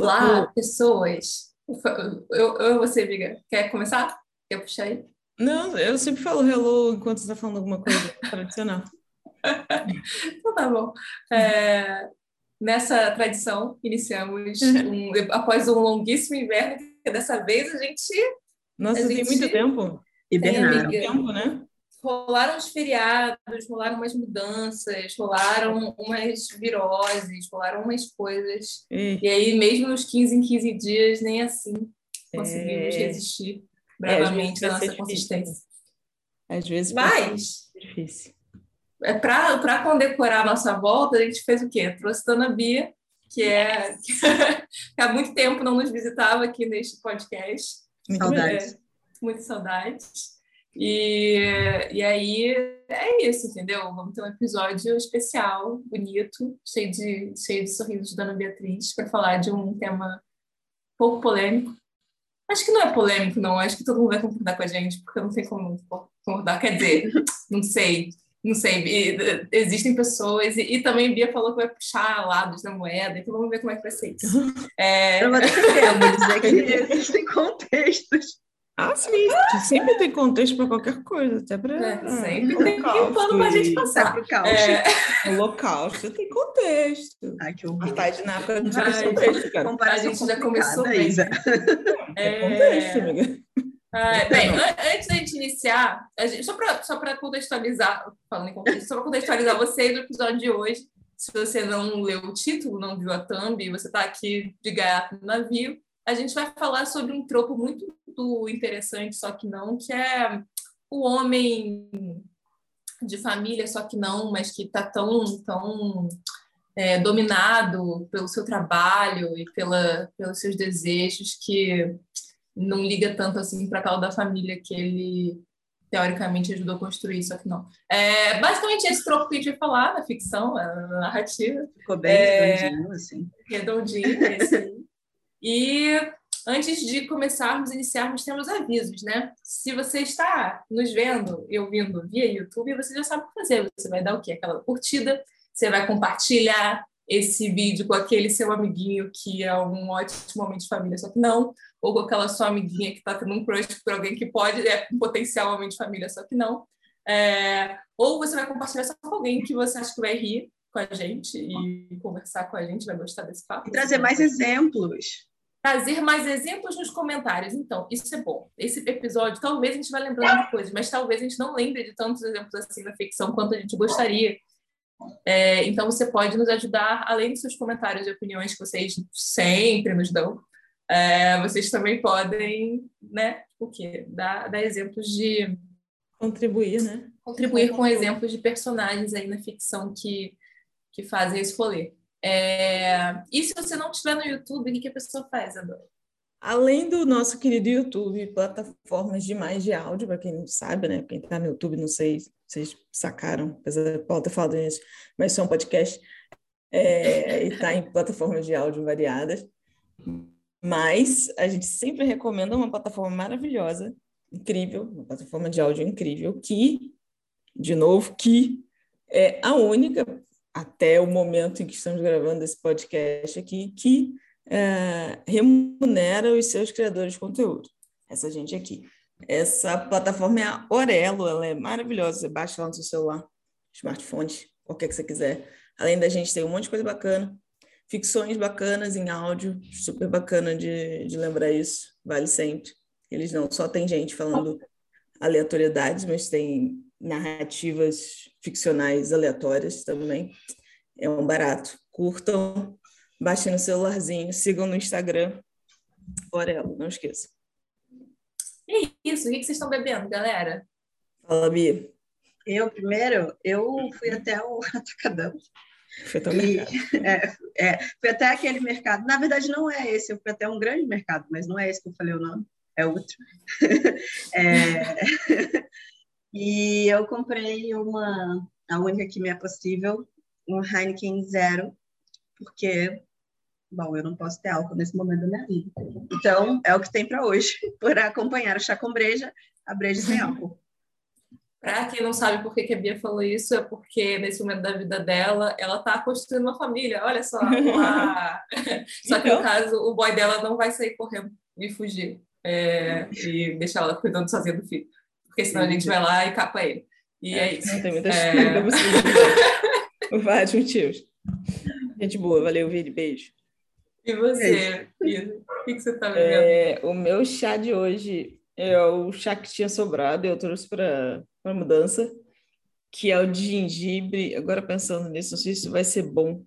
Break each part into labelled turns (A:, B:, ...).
A: Olá, pessoas. Eu, eu você, amiga, quer começar? Quer puxar aí?
B: Não, eu sempre falo hello enquanto você está falando alguma coisa tradicional.
A: então tá bom. É, nessa tradição, iniciamos um, após um longuíssimo inverno, que dessa vez a gente.
B: Nossa,
A: a
B: tem
A: gente,
B: muito tempo.
C: Hibernaram.
A: Tem,
B: tempo, né?
A: Rolaram os feriados, rolaram umas mudanças, rolaram umas viroses, rolaram umas coisas.
B: E,
A: E aí, mesmo nos 15 em 15 dias, nem assim conseguimos
B: É.
A: resistir
B: É,
A: bravamente
B: vezes
A: à nossa
B: difícil,
A: consistência.
B: às vezes
A: Mas,
B: é difícil.
A: é para condecorar a nossa volta, a gente fez o quê? Trouxe Dona Bia, que é que há muito tempo não nos visitava aqui neste podcast.
B: Muito
C: Saudades.
A: É, muitas saudades. E, e aí é isso, entendeu? Vamos ter um episódio especial, bonito, cheio de, cheio de sorrisos de Dona Beatriz, para falar de um tema pouco polêmico. Acho que não é polêmico, não. Acho que todo mundo vai concordar com a gente, porque não tem como concordar. Quer dizer, não sei. Não sei, existem pessoas, e, e também Bia falou que vai puxar lados da moeda, então vamos ver como é que vai ser isso. É,
C: Eu vou dizer que existem contextos.
B: Ah, sim, sempre tem contexto para qualquer coisa, até para
A: É, sempre tem um pano pra gente passar.
C: Pro caos.
A: É,
B: Holocausto tem contexto.
C: Ai, que horror.
B: Apartheid na África não tinha contexto, cara.
A: A gente já começou bem.
C: Isa.
B: É contexto, amiga.
A: Ah, bem, an- antes da gente iniciar, a gente- só para só pra contextualizar, falando em contexto, só para contextualizar vocês do episódio de hoje, se você não leu o título, não viu a thumb, e você está aqui de gaiato no navio, a gente vai falar sobre um tropo muito interessante, só que não, que é o homem de família, só que não, mas que está tão, tão é, dominado pelo seu trabalho e pela, pelos seus desejos que não liga tanto assim para aquela da família que ele teoricamente ajudou a construir, só que não. É basicamente esse troco que a gente vai falar na ficção, na narrativa,
C: Ficou bem
A: É.
C: redondinho, assim.
A: redondinho esse aí. E antes de começarmos, iniciarmos, temos avisos, né? Se você está nos vendo e ouvindo via YouTube, você já sabe o que fazer. Você vai dar o quê? Aquela curtida, você vai compartilhar esse vídeo com aquele seu amiguinho que é um ótimo homem de família, só que não, ou com aquela sua amiguinha que está tendo um crush por alguém que pode, é um potencial homem de família, só que não. É, ou você vai compartilhar só com alguém que você acha que vai rir com a gente e conversar com a gente, vai gostar desse papo.
C: E trazer mais exemplos.
A: Trazer mais exemplos nos comentários. Então, isso é bom. Esse episódio, talvez a gente vá lembrando de coisas, mas talvez a gente não lembre de tantos exemplos assim na ficção quanto a gente gostaria. É, então, você pode nos ajudar, além dos seus comentários e opiniões que vocês sempre nos dão. é, vocês também podem, né, o quê? Dar, dar exemplos de
B: Contribuir, né?
A: contribuir com exemplos de personagens aí na ficção que, que fazem esse rolê. É, E se você não estiver no YouTube, o que a pessoa faz, Adora?
B: Além do nosso querido YouTube, plataformas demais de áudio, para quem não sabe, né? Quem está no YouTube, não sei se vocês sacaram, apesar de Paulo ter falado isso, mas um podcast é, e está em plataformas de áudio variadas. Mas a gente sempre recomenda uma plataforma maravilhosa, incrível, uma plataforma de áudio incrível, que, de novo, que é a única, até o momento em que estamos gravando esse podcast aqui, que é, remunera os seus criadores de conteúdo. Essa gente aqui. Essa plataforma é a Orelo, ela é maravilhosa. Você baixa lá no seu celular, smartphone, qualquer que você quiser. Além da gente ter um monte de coisa bacana, ficções bacanas em áudio, super bacana de, de lembrar isso, vale sempre. Eles não só tem gente falando aleatoriedades, mas tem narrativas ficcionais aleatórias também. É um barato. Curtam, baixem no celularzinho, sigam no Instagram. Orelo, não esqueça.
A: E é isso, o que vocês estão bebendo, galera?
B: Fala, Bia.
C: Eu, primeiro, eu fui até o Atacadão.
B: Foi tão
C: E-
B: mercado.
C: É, é, fui até aquele mercado. Na verdade, não é esse. Eu fui até um grande mercado, mas não é esse que eu falei o nome. É outro. É, e eu comprei uma, a única que me é possível, um Heineken Zero, porque, bom, eu não posso ter álcool nesse momento da minha vida. Então, é o que tem para hoje, para acompanhar o chá com breja, a breja sem álcool.
A: Para quem não sabe por que, a Bia falou isso, é porque nesse momento da vida dela, ela está construindo uma família. Olha só. só que no então? caso, o boy dela não vai sair correndo e fugir. É, e deixar ela cuidando sozinha do filho. Porque senão a gente vai lá e capa ele. E é, é isso.
B: Não tem muita é... Vários motivos. Gente boa, valeu, Vini. Beijo.
A: E você, O que, que você está vendo?
B: É, o meu chá de hoje é o chá que tinha sobrado, eu trouxe para a mudança, que é o de gengibre. Agora pensando nisso, não sei se vai ser bom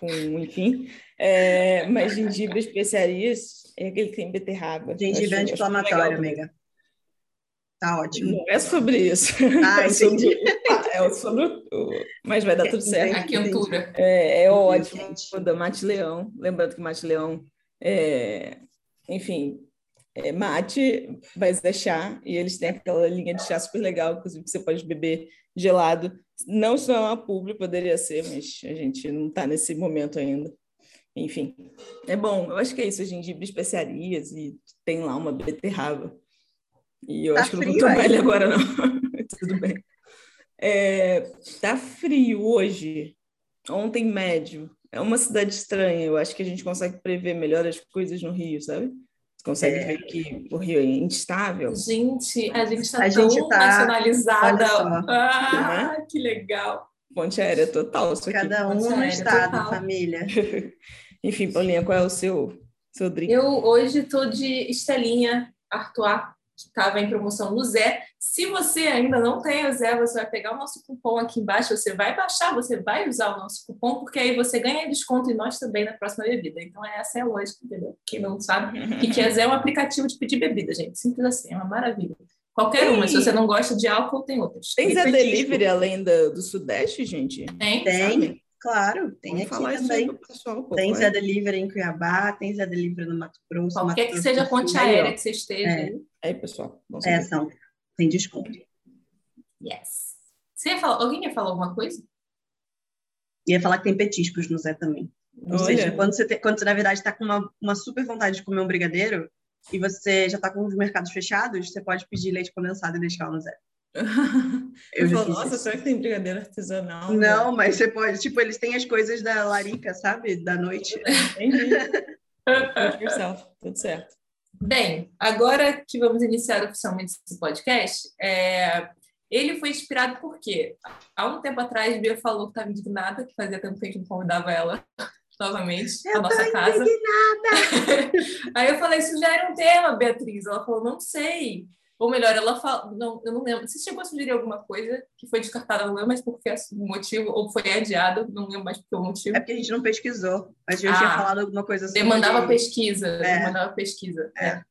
B: com, enfim. É, mas gengibre especiarias é aquele que tem beterraba.
C: Gengibre anti-inflamatório, amiga. Tá ótimo.
B: Não é sobre isso.
C: Ah, é
B: sobre, é sobre o, mas vai dar tudo certo.
A: A quentura.
B: É, é ótimo. Da Mate Leão. Lembrando que Mate Leão, é, enfim, é mate, mas é chá. E eles têm aquela linha de chá super legal, inclusive, que você pode beber gelado. Não só é uma publi, poderia ser, mas a gente não está nesse momento ainda. Enfim, é bom. Eu acho que é isso, gengibre, especiarias e tem lá uma beterraba. E eu tá acho que não vou tomar ele agora, não. Tudo bem. É, tá frio hoje. Ontem, médio. É uma cidade estranha. Eu acho que a gente consegue prever melhor as coisas no Rio, sabe? Você consegue é. ver que o Rio é instável.
A: Gente, a gente está tão gente tá... nacionalizada. Ah, é? que legal.
B: Ponte aérea total. Isso
C: Cada um no estado, total. família.
B: Enfim, Paulinha, qual é o seu, seu drink?
A: Eu hoje estou de Estelinha Artois, que estava em promoção no Zé. Se você ainda não tem o Zé, você vai pegar o nosso cupom aqui embaixo, você vai baixar, você vai usar o nosso cupom, porque aí você ganha desconto e nós também na próxima bebida. Então, essa é a lógica, entendeu? Quem não sabe, e que é Zé é um aplicativo de pedir bebida, gente. Simples assim, é uma maravilha. Qualquer tem. uma, se você não gosta de álcool, tem outras.
B: Tem Zé Delivery além do, do Sudeste, gente?
A: Tem.
C: Tem. Claro, tem Vamos aqui também. Pessoal, pô, tem Zé Delivery em Cuiabá, tem Zé Delivery no Mato Grosso.
A: Qualquer que seja a ponte aérea que você esteja. É.
B: Aí, pessoal.
C: É, são, tem desconto.
A: Yes. Você ia falar, alguém ia falar alguma coisa?
C: Ia falar que tem petiscos no Zé também. Ou Olha. seja, quando você, te, quando você, na verdade, está com uma, uma super vontade de comer um brigadeiro e você já está com os mercados fechados, você pode pedir leite condensado e deixar no Zé.
B: Eu falo, nossa, será que tem brigadeiro artesanal?
C: Não, né? mas você pode, tipo, eles têm as coisas da larica, sabe? Da noite.
B: Entendi. Tudo certo.
A: Bem, agora que vamos iniciar oficialmente esse podcast, é... ele foi inspirado por quê? Há um tempo atrás, Bia falou que estava indignada, que fazia tempo que a gente não convidava ela novamente
C: à
A: nossa casa.
C: Indignada.
A: Aí eu falei, isso já era um tema, Beatriz. Ela falou, não sei. Ou melhor, ela fala, não, eu não lembro. Você chegou a sugerir alguma coisa que foi descartada, não lembro mais por que motivo, ou foi adiado, não lembro mais por que motivo.
C: É porque a gente não pesquisou. A gente ah, tinha falado alguma coisa
A: sobre. Demandava pesquisa, é. demandava pesquisa. É.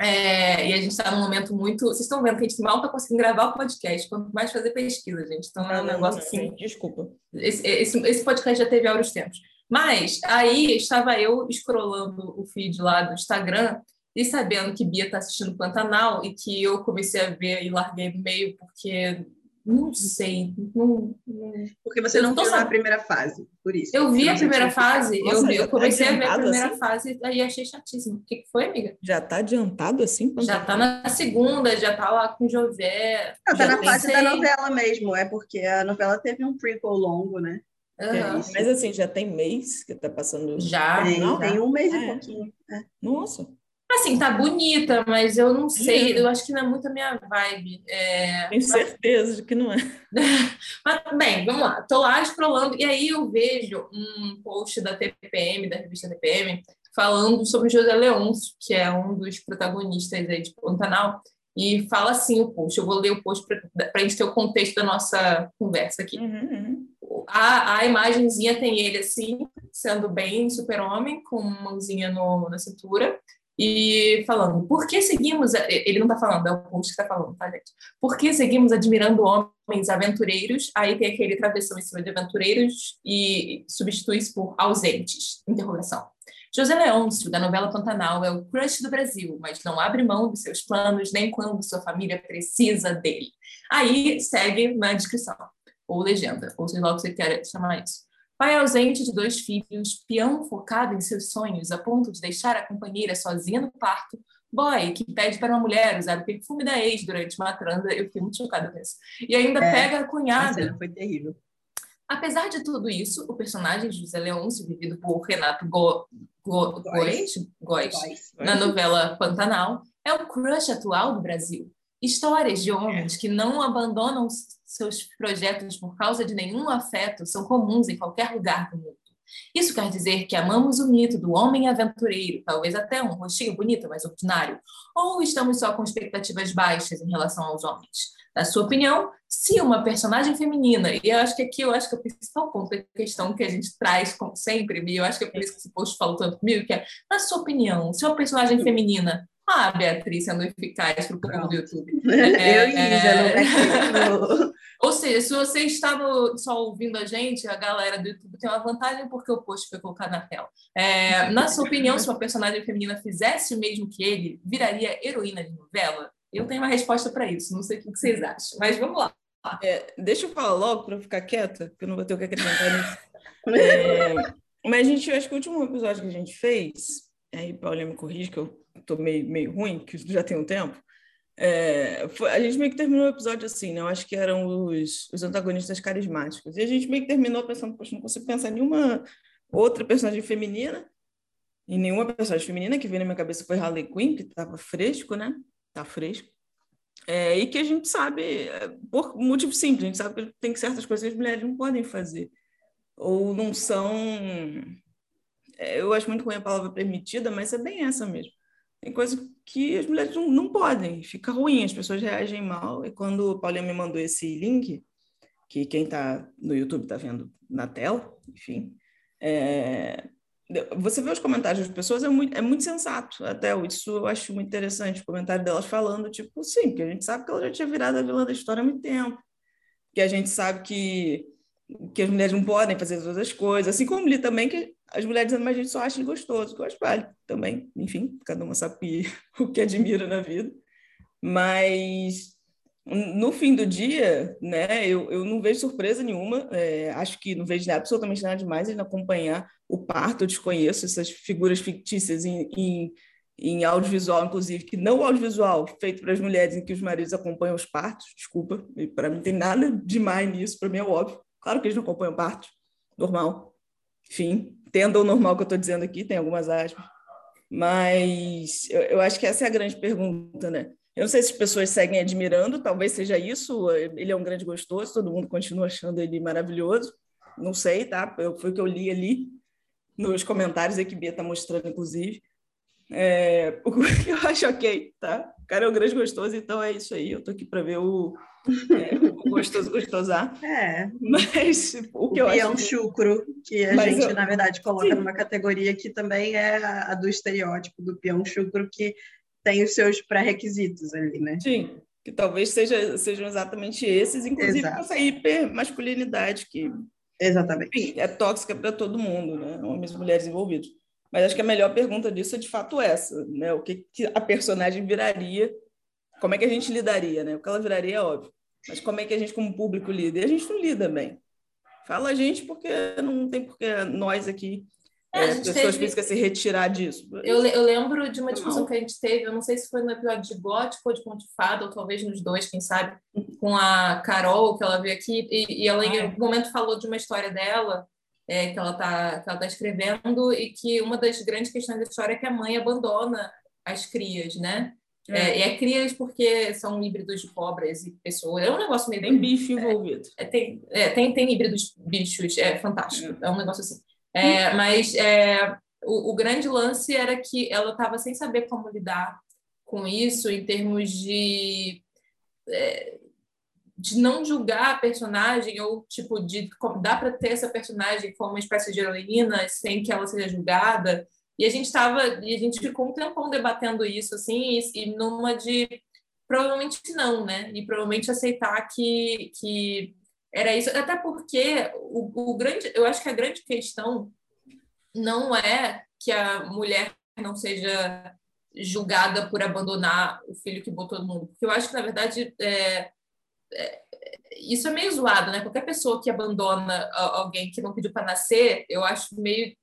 A: É, e a gente está num momento muito. Vocês estão vendo que a gente mal está conseguindo gravar o podcast, quanto mais fazer pesquisa, gente. Então é um negócio assim.
B: Desculpa.
A: Esse, esse, esse podcast já teve vários tempos. Mas aí estava eu escrolando o feed lá do Instagram e sabendo que Bia está assistindo Pantanal e que eu comecei a ver e larguei no meio porque não sei. Não.
C: Porque você não viu na primeira fase, por isso.
A: Eu vi a primeira fase, eu, vi, eu comecei a ver a primeira assim? fase e achei chatíssimo. O que, que foi, amiga?
B: Já está adiantado assim?
A: Pantanal? Já está na segunda, já está lá com Jové.
C: Está na fase da novela mesmo, é porque a novela teve um prequel longo, né?
B: Uhum. Mas assim, já tem mês que está passando.
A: Já,
C: tem, tem um mês e é. pouquinho. É.
B: Nossa.
A: Assim, tá bonita, mas eu não sei, eu acho que não é muito a minha vibe. É...
B: Tenho certeza de que não é.
A: mas, bem, vamos lá. Tô lá scrollando, e aí eu vejo um post da TPM, da revista TPM, falando sobre José Leôncio, que é um dos protagonistas aí de Pantanal, e fala assim o post. Eu vou ler o post para a gente ter o contexto da nossa conversa aqui.
B: Uhum.
A: A, a imagenzinha tem ele assim, sendo bem super-homem, com uma mãozinha no, na cintura, e falando, por que seguimos, ele não está falando, é o post que está falando, tá, gente? Por que seguimos admirando homens aventureiros? Aí tem aquele travessão em cima de aventureiros e substitui-se por ausentes, interrogação. José Leôncio, da novela Pantanal, é o crush do Brasil, mas não abre mão dos seus planos nem quando sua família precisa dele. Aí segue na descrição, ou legenda, ou seja lá o que você quer chamar isso. Pai ausente de dois filhos, peão focado em seus sonhos a ponto de deixar a companheira sozinha no parto, boy que pede para uma mulher usar o perfume da ex durante uma transa. Eu fiquei muito chocada com isso. E ainda é, pega a cunhada.
C: Foi terrível.
A: Apesar de tudo isso, o personagem de José Leôncio, vivido por Renato Go, Go, Góes, Góes, na novela Pantanal, é o crush atual do Brasil. Histórias de homens que não abandonam seus projetos por causa de nenhum afeto são comuns em qualquer lugar do mundo. Isso quer dizer que amamos o mito do homem aventureiro, talvez até um rostinho bonito, mas ordinário, ou estamos só com expectativas baixas em relação aos homens? Na sua opinião, se uma personagem feminina, e eu acho que aqui eu acho que o principal ponto da questão que a gente traz sempre, e eu acho que é por isso que esse post falou tanto comigo, que é, na sua opinião, se uma personagem feminina ah, Beatriz sendo eficaz para o povo do YouTube.
C: É, eu e
A: não Ou seja, se você está no, só ouvindo a gente, a galera do YouTube tem uma vantagem porque o post foi colocado na tela. É, na sua opinião, se uma personagem feminina fizesse o mesmo que ele, viraria heroína de novela? Eu tenho uma resposta para isso, não sei o que vocês acham, mas vamos lá.
B: É, deixa eu falar logo para ficar quieta, porque eu não vou ter o que acrescentar nisso. É, mas, gente, eu acho que o último episódio que a gente fez, aí Paulinho me corrige, que eu tô meio, meio ruim, que já tem um tempo, é, foi, a gente meio que terminou o episódio assim, né? Eu acho que eram os, os antagonistas carismáticos. E a gente meio que terminou pensando, poxa, não consigo pensar em nenhuma outra personagem feminina, e nenhuma personagem feminina que veio na minha cabeça foi Harley Quinn, que estava fresco, né? Tá fresco. É, e que a gente sabe, é, por motivo simples, a gente sabe que tem certas coisas que as mulheres não podem fazer. Ou não são. É, eu acho muito ruim a palavra permitida, mas é bem essa mesmo tem coisas que as mulheres não, não podem, fica ruim, as pessoas reagem mal. E quando o Paulinho me mandou esse link, que quem está no YouTube está vendo na tela, enfim, é, você vê os comentários das pessoas, é muito, é muito sensato até, isso eu acho muito interessante, o comentário delas falando, tipo, sim, que a gente sabe que ela já tinha virado a vilã da história há muito tempo, que a gente sabe que, que as mulheres não podem fazer todas as coisas, assim como li também que as mulheres mas a gente só acha gostoso, que eu acho vale também, enfim, cada uma sabe o que admira na vida. Mas no fim do dia, né, eu, eu não vejo surpresa nenhuma, é, acho que não vejo absolutamente nada demais em acompanhar o parto, eu desconheço essas figuras fictícias em, em, em audiovisual, inclusive, que não audiovisual, feito para as mulheres em que os maridos acompanham os partos, desculpa, para mim tem nada demais nisso, para mim é óbvio, claro que eles não acompanham partos, normal, enfim, entenda o normal que eu estou dizendo aqui, tem algumas aspas. Mas eu, eu, acho que essa é a grande pergunta, né? Eu não sei se as pessoas seguem admirando, talvez seja isso. Ele é um grande gostoso, todo mundo continua achando ele maravilhoso. Não sei, tá? Foi o que eu li ali nos comentários, a que Bia está mostrando, inclusive. É, o que eu acho ok, tá? O cara é um grande gostoso, então é isso aí. Eu tô aqui para ver o, é, o gostoso gostosar.
C: É.
B: Mas o que o eu
C: acho. É chucro, que a gente, eu... na verdade, coloca sim. numa categoria que também é a do estereótipo do peão chucro, que tem os seus pré-requisitos ali, né?
B: Sim, que talvez seja, sejam exatamente esses, inclusive Exato. com essa hipermasculinidade que
C: Exatamente.
B: Enfim, é tóxica para todo mundo, né? Homens e mulheres envolvidos. Mas acho que a melhor pergunta disso é de fato essa, né? O que, que a personagem viraria? Como é que a gente lidaria, né? O que ela viraria é óbvio. Mas como é que a gente, como público, lida? E a gente não lida bem. Fala a gente porque não tem porque nós aqui, é, é, pessoas teve... físicas, se retirar disso.
A: Eu, eu lembro de uma discussão que a gente teve, eu não sei se foi no episódio de Gótico ou de Conto de Fada, ou talvez nos dois, quem sabe, com a Carol, que ela veio aqui, e, e ela em algum momento falou de uma história dela, é, que ela está tá escrevendo, e que uma das grandes questões da história é que a mãe abandona as crias, né? É. É, e é crias porque são híbridos de cobras e pessoas. É um negócio meio.
B: Tem bicho envolvido.
A: É, tem, é, tem, tem híbridos bichos, é fantástico. É, é um negócio assim. É, mas é, o, o, grande lance era que ela estava sem saber como lidar com isso em termos de. De não julgar a personagem, ou tipo, de dá para ter essa personagem como uma espécie de heroína sem que ela seja julgada. E a gente estava, e a gente ficou um tempão debatendo isso, assim, e, e, numa de provavelmente não, né? E provavelmente aceitar que, que era isso, até porque o, o grande, eu acho que a grande questão não é que a mulher não seja julgada por abandonar o filho que botou no mundo, porque eu acho que na verdade é, isso é meio zoado, né? Qualquer pessoa que abandona alguém que não pediu para nascer, eu acho meio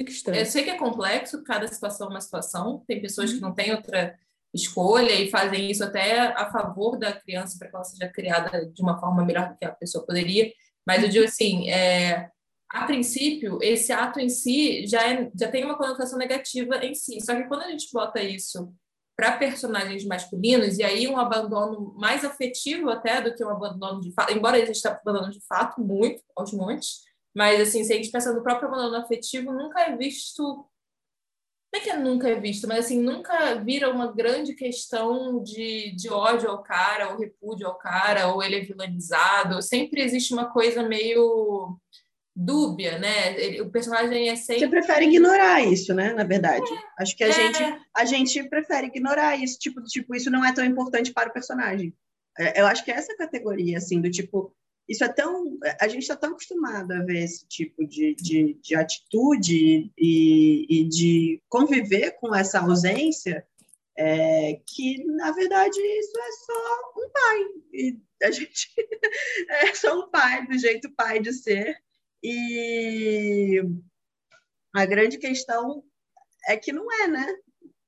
B: Fica estranho.
A: Eu sei que é complexo, cada situação é uma situação. Tem pessoas que não têm outra escolha e fazem isso até a favor da criança para que ela seja criada de uma forma melhor do que a pessoa poderia. Mas eu digo assim, é, a princípio, esse ato em si já, é, já tem uma conotação negativa em si. Só que quando a gente bota isso para personagens masculinos, e aí um abandono mais afetivo até do que um abandono de fato, embora exista abandono de fato, muito, aos montes, mas assim, se a gente pensa no próprio abandono afetivo, nunca é visto não é que nunca é visto, mas assim, nunca vira uma grande questão de, de ódio ao cara, ou repúdio ao cara, ou ele é vilanizado. Sempre existe uma coisa meio dúbia, né? Ele, o personagem é sempre.
C: Você prefere ignorar isso, né? Na verdade. É, Acho que a, é... gente, a gente prefere ignorar isso, tipo, tipo, isso não é tão importante para o personagem. É, eu acho que é essa categoria, assim, do tipo, isso é tão. A gente está tão acostumado a ver esse tipo de, de, de atitude e, e, de conviver com essa ausência é, que, na verdade, isso é só um pai. E a gente é só um pai, do jeito pai de ser. E a grande questão é que não é, né?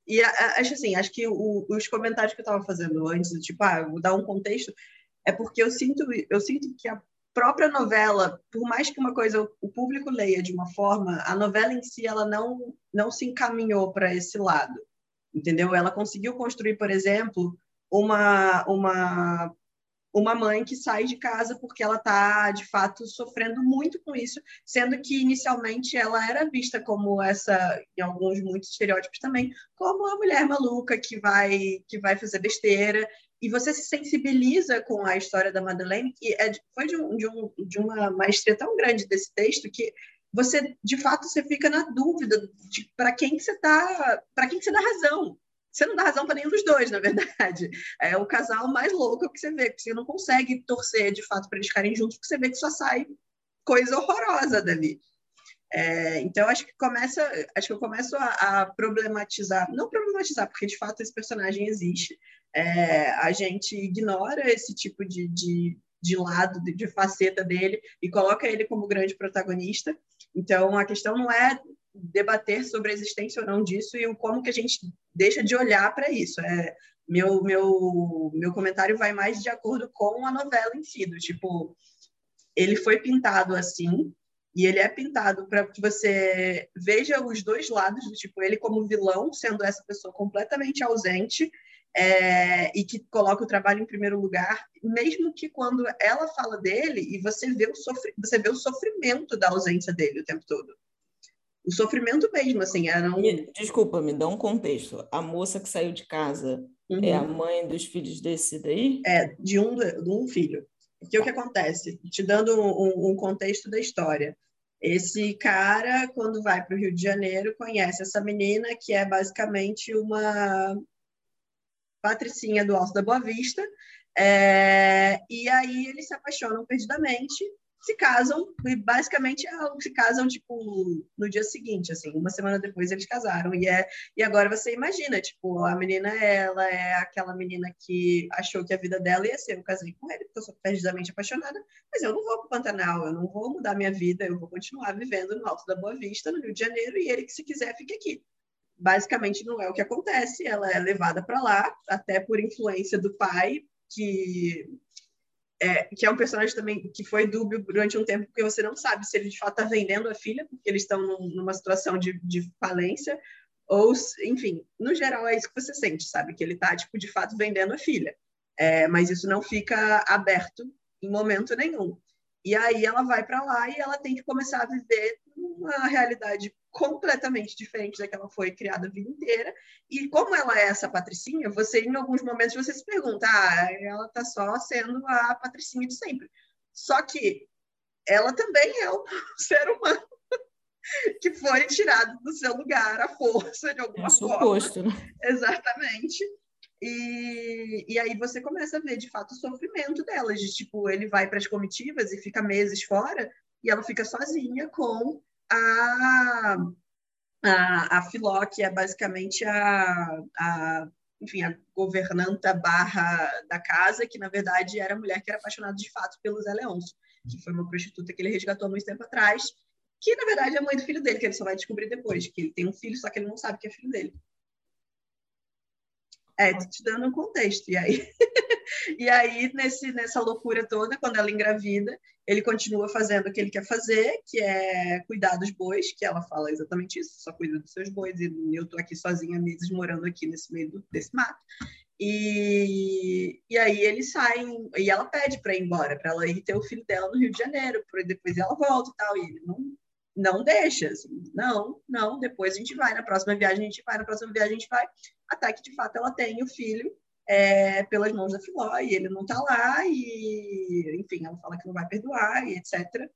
C: E acho assim, acho que os comentários que eu estava fazendo antes, tipo, ah, vou dar um contexto, é porque eu sinto, eu sinto que a própria novela, por mais que uma coisa o público leia de uma forma, a novela em si ela não não se encaminhou para esse lado, entendeu? Ela conseguiu construir, por exemplo, uma uma uma mãe que sai de casa porque ela está de fato sofrendo muito com isso, sendo que inicialmente ela era vista como essa, em alguns muitos estereótipos também, como a mulher maluca que vai que vai fazer besteira e você se sensibiliza com a história da Madeleine, que é, foi de, um, de, um, de uma maestria tão grande desse texto que você, de fato, você fica na dúvida de para quem que você tá, para quem que você dá razão. Você não dá razão para nenhum dos dois, na verdade. É o casal mais louco que você vê, que você não consegue torcer de fato para eles ficarem juntos, porque você vê que só sai coisa horrorosa dali. É, então acho que começa, acho que eu começo a, a, problematizar, não problematizar, porque de fato esse personagem existe, é, a gente ignora esse tipo de, de, de lado, de, de, faceta dele e coloca ele como grande protagonista. Então, a questão não é debater sobre a existência ou não disso e o como que a gente deixa de olhar para isso. É, meu, meu, meu comentário vai mais de acordo com a novela em si, do tipo, ele foi pintado assim, e ele é pintado para que você veja os dois lados, do tipo, ele como vilão, sendo essa pessoa completamente ausente, é, e que coloca o trabalho em primeiro lugar, mesmo que quando ela fala dele e você vê o, você vê o sofrimento da ausência dele o tempo todo. O sofrimento mesmo, assim, era um...
B: Desculpa, me dá um contexto. A moça que saiu de casa uhum. é a mãe dos filhos desse daí?
C: É, de um, de um filho. Porque o que acontece? Te dando um, um contexto da história. Esse cara, quando vai para o Rio de Janeiro, conhece essa menina que é basicamente uma Patricinha do Alto da Boa Vista. É, e aí eles se apaixonam perdidamente, se casam, e basicamente é se casam, tipo, no dia seguinte, assim, uma semana depois eles casaram. E, é, e agora você imagina, tipo, a menina, ela é aquela menina que achou que a vida dela ia ser, eu casei com ele, porque eu sou perdidamente apaixonada, mas eu não vou para o Pantanal, eu não vou mudar minha vida, eu vou continuar vivendo no Alto da Boa Vista, no Rio de Janeiro, e ele que se quiser fique aqui basicamente não é o que acontece. Ela é levada para lá, até por influência do pai, que é, que é um personagem também que foi dúbio durante um tempo, porque você não sabe se ele de fato está vendendo a filha, porque eles estão num, numa situação de, de falência, ou, enfim, no geral é isso que você sente, sabe? Que ele está, tipo, de fato vendendo a filha. É, mas isso não fica aberto em momento nenhum. E aí ela vai para lá e ela tem que começar a viver uma realidade completamente diferente da que ela foi criada a vida inteira. E como ela é essa patricinha, você em alguns momentos você se pergunta, ah, ela está só sendo a patricinha de sempre. Só que ela também é um ser humano que foi tirado do seu lugar à força de alguma é forma. Suposto, né? Exatamente. E, e aí você começa a ver de fato o sofrimento delas, de tipo, ele vai para as comitivas e fica meses fora e ela fica sozinha com a, a, a Filó, que é basicamente a, a, enfim, a governanta barra da casa, que na verdade era a mulher que era apaixonada de fato pelo Zé Leôncio, que foi uma prostituta que ele resgatou muito tempo atrás, que na verdade é a mãe do filho dele, que ele só vai descobrir depois, que ele tem um filho, só que ele não sabe que é filho dele. É, te dando um contexto. E aí, e aí nesse, nessa loucura toda, quando ela engravida, ele continua fazendo o que ele quer fazer, que é cuidar dos bois, que ela fala exatamente isso, só cuida dos seus bois, e eu tô aqui sozinha, meses morando aqui nesse meio do, desse mato. E, e aí eles saem, e ela pede para ir embora, para ela ir ter o filho dela no Rio de Janeiro, depois ela volta e tal, e ele não, não deixa, assim, não, não, depois a gente vai, na próxima viagem a gente vai, na próxima viagem a gente vai, até que de fato ela tem o filho é, pelas mãos da Filó, e ele não está lá, e enfim, ela fala que não vai perdoar, e etc.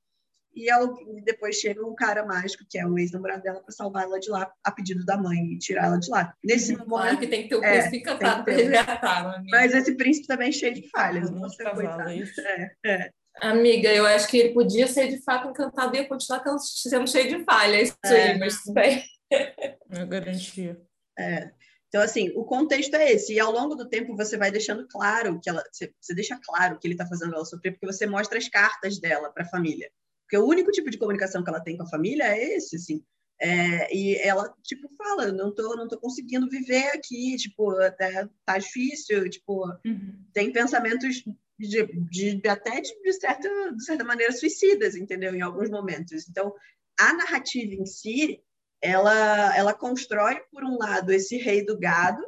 C: E ela, depois chega um cara mágico, que é o ex-namorado dela, para salvar ela de lá, a pedido da mãe, e tirar ela de lá.
A: Nesse claro momento. que tem que ter o é, príncipe encantado para resgatar,
C: Mas esse príncipe também é cheio de falhas. Não, não cavalo,
A: é, é. Amiga, eu acho que ele podia ser de fato encantado e ia continuar sendo cheio de falhas, isso é. aí, mas tudo bem.
B: É garantia.
C: É. Então, assim, o contexto é esse. E ao longo do tempo você vai deixando claro que ela. Você, você deixa claro que ele está fazendo ela sofrer, porque você mostra as cartas dela para a família. Porque o único tipo de comunicação que ela tem com a família é esse, assim. É, e ela, tipo, fala, não tô, não tô conseguindo viver aqui, tipo, até tá difícil, tipo, uhum. tem pensamentos de, de, até de, de, certa, de certa maneira suicidas, entendeu? Em alguns momentos. Então, a narrativa em si, ela, ela constrói, por um lado, esse rei do gado,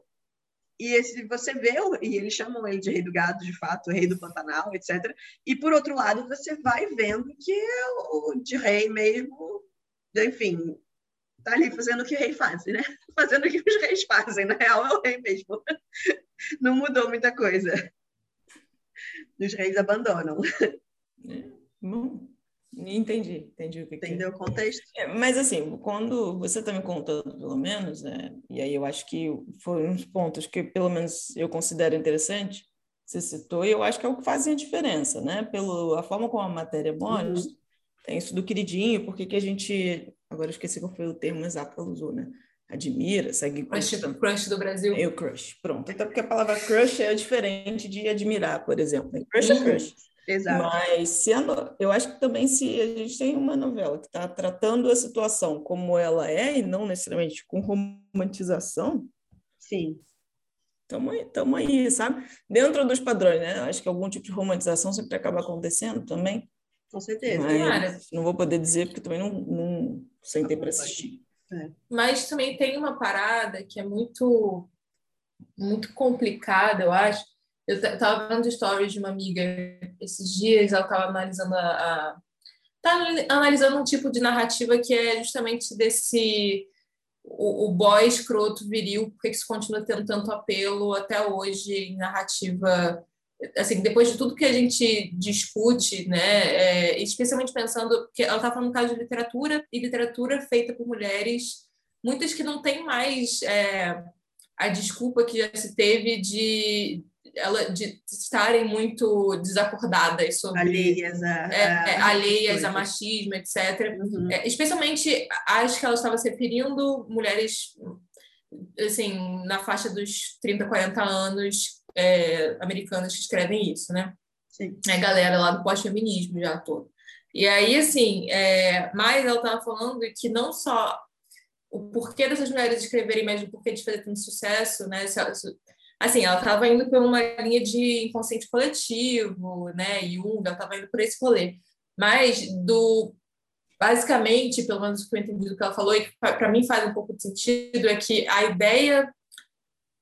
C: e esse, você vê, e eles chamam ele de rei do gado, de fato, rei do Pantanal, etc. E, por outro lado, você vai vendo que é o de rei mesmo, enfim, tá ali fazendo o que o rei faz, né? Fazendo o que os reis fazem, na real é o rei mesmo. Não mudou muita coisa os reis abandonam.
B: É, bom, entendi, entendi o que
C: Entendeu que... o contexto?
B: É, mas assim, quando você está me contando, pelo menos, né, e aí eu acho que foram uns pontos que pelo menos eu considero interessante, você citou, e eu acho que é o que faz a diferença, né? Pela a forma como a matéria mostra, uhum. tem isso do queridinho, porque que a gente, agora esqueci qual foi o termo exato que ela usou, né? Admira, segue
A: crush, do, crush do Brasil.
B: O crush, pronto. Até porque a palavra crush é diferente de admirar, por exemplo. Crush é crush.
C: Exato.
B: Mas se a, eu acho que também se a gente tem uma novela que está tratando a situação como ela é e não necessariamente com romantização.
C: Sim.
B: Estamos aí, tamo aí, sabe? Dentro dos padrões, né? Acho que algum tipo de romantização sempre acaba acontecendo também.
C: Com certeza.
B: Mas não vou poder dizer porque também não, não sentei para assistir.
A: É. Mas também tem uma parada que é muito, muito complicada, eu acho. Eu estava vendo stories de uma amiga esses dias, ela estava analisando a, a tá analisando um tipo de narrativa que é justamente desse o, o boy escroto viril, porque isso continua tendo tanto apelo até hoje em narrativa assim, depois de tudo que a gente discute, né, é, especialmente pensando que ela está falando no caso de literatura e literatura feita por mulheres, muitas que não têm mais é, a desculpa que já se teve de ela de estarem muito desacordadas sobre
C: alheias a,
A: é, é, alheias a machismo, etc. Uhum. É, especialmente acho que ela estava se referindo mulheres assim na faixa dos 30, 40 anos é, americanas que escrevem isso, né?
C: Sim.
A: É a galera lá do pós-feminismo já todo. E aí, assim, é, mas ela estava falando que não só o porquê dessas mulheres escreverem, mas o porquê de fazer tanto sucesso, né? Assim, ela estava indo por uma linha de inconsciente coletivo, né? Jung, ela estava indo por esse rolê. Mas do basicamente, pelo menos o que eu entendi do que ela falou, e para mim faz um pouco de sentido, é que a ideia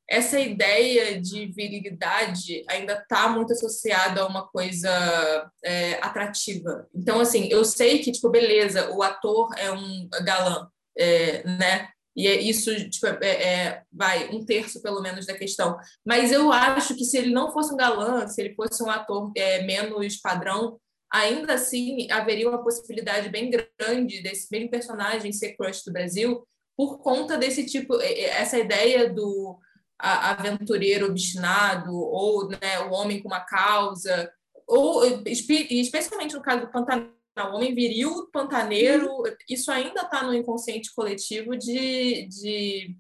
A: essa ideia de virilidade ainda está muito associada a uma coisa é, atrativa. Então, assim, eu sei que, tipo, beleza, o ator é um galã, é, né? E é isso, tipo, é, é, vai, um terço, pelo menos, da questão. Mas eu acho que se ele não fosse um galã, se ele fosse um ator é, menos padrão, ainda assim haveria uma possibilidade bem grande desse mesmo personagem ser crush do Brasil por conta desse tipo, essa ideia do aventureiro obstinado ou né, o homem com uma causa, ou especialmente no caso do Pantanal, o homem viril, pantaneiro, isso ainda está no inconsciente coletivo de, de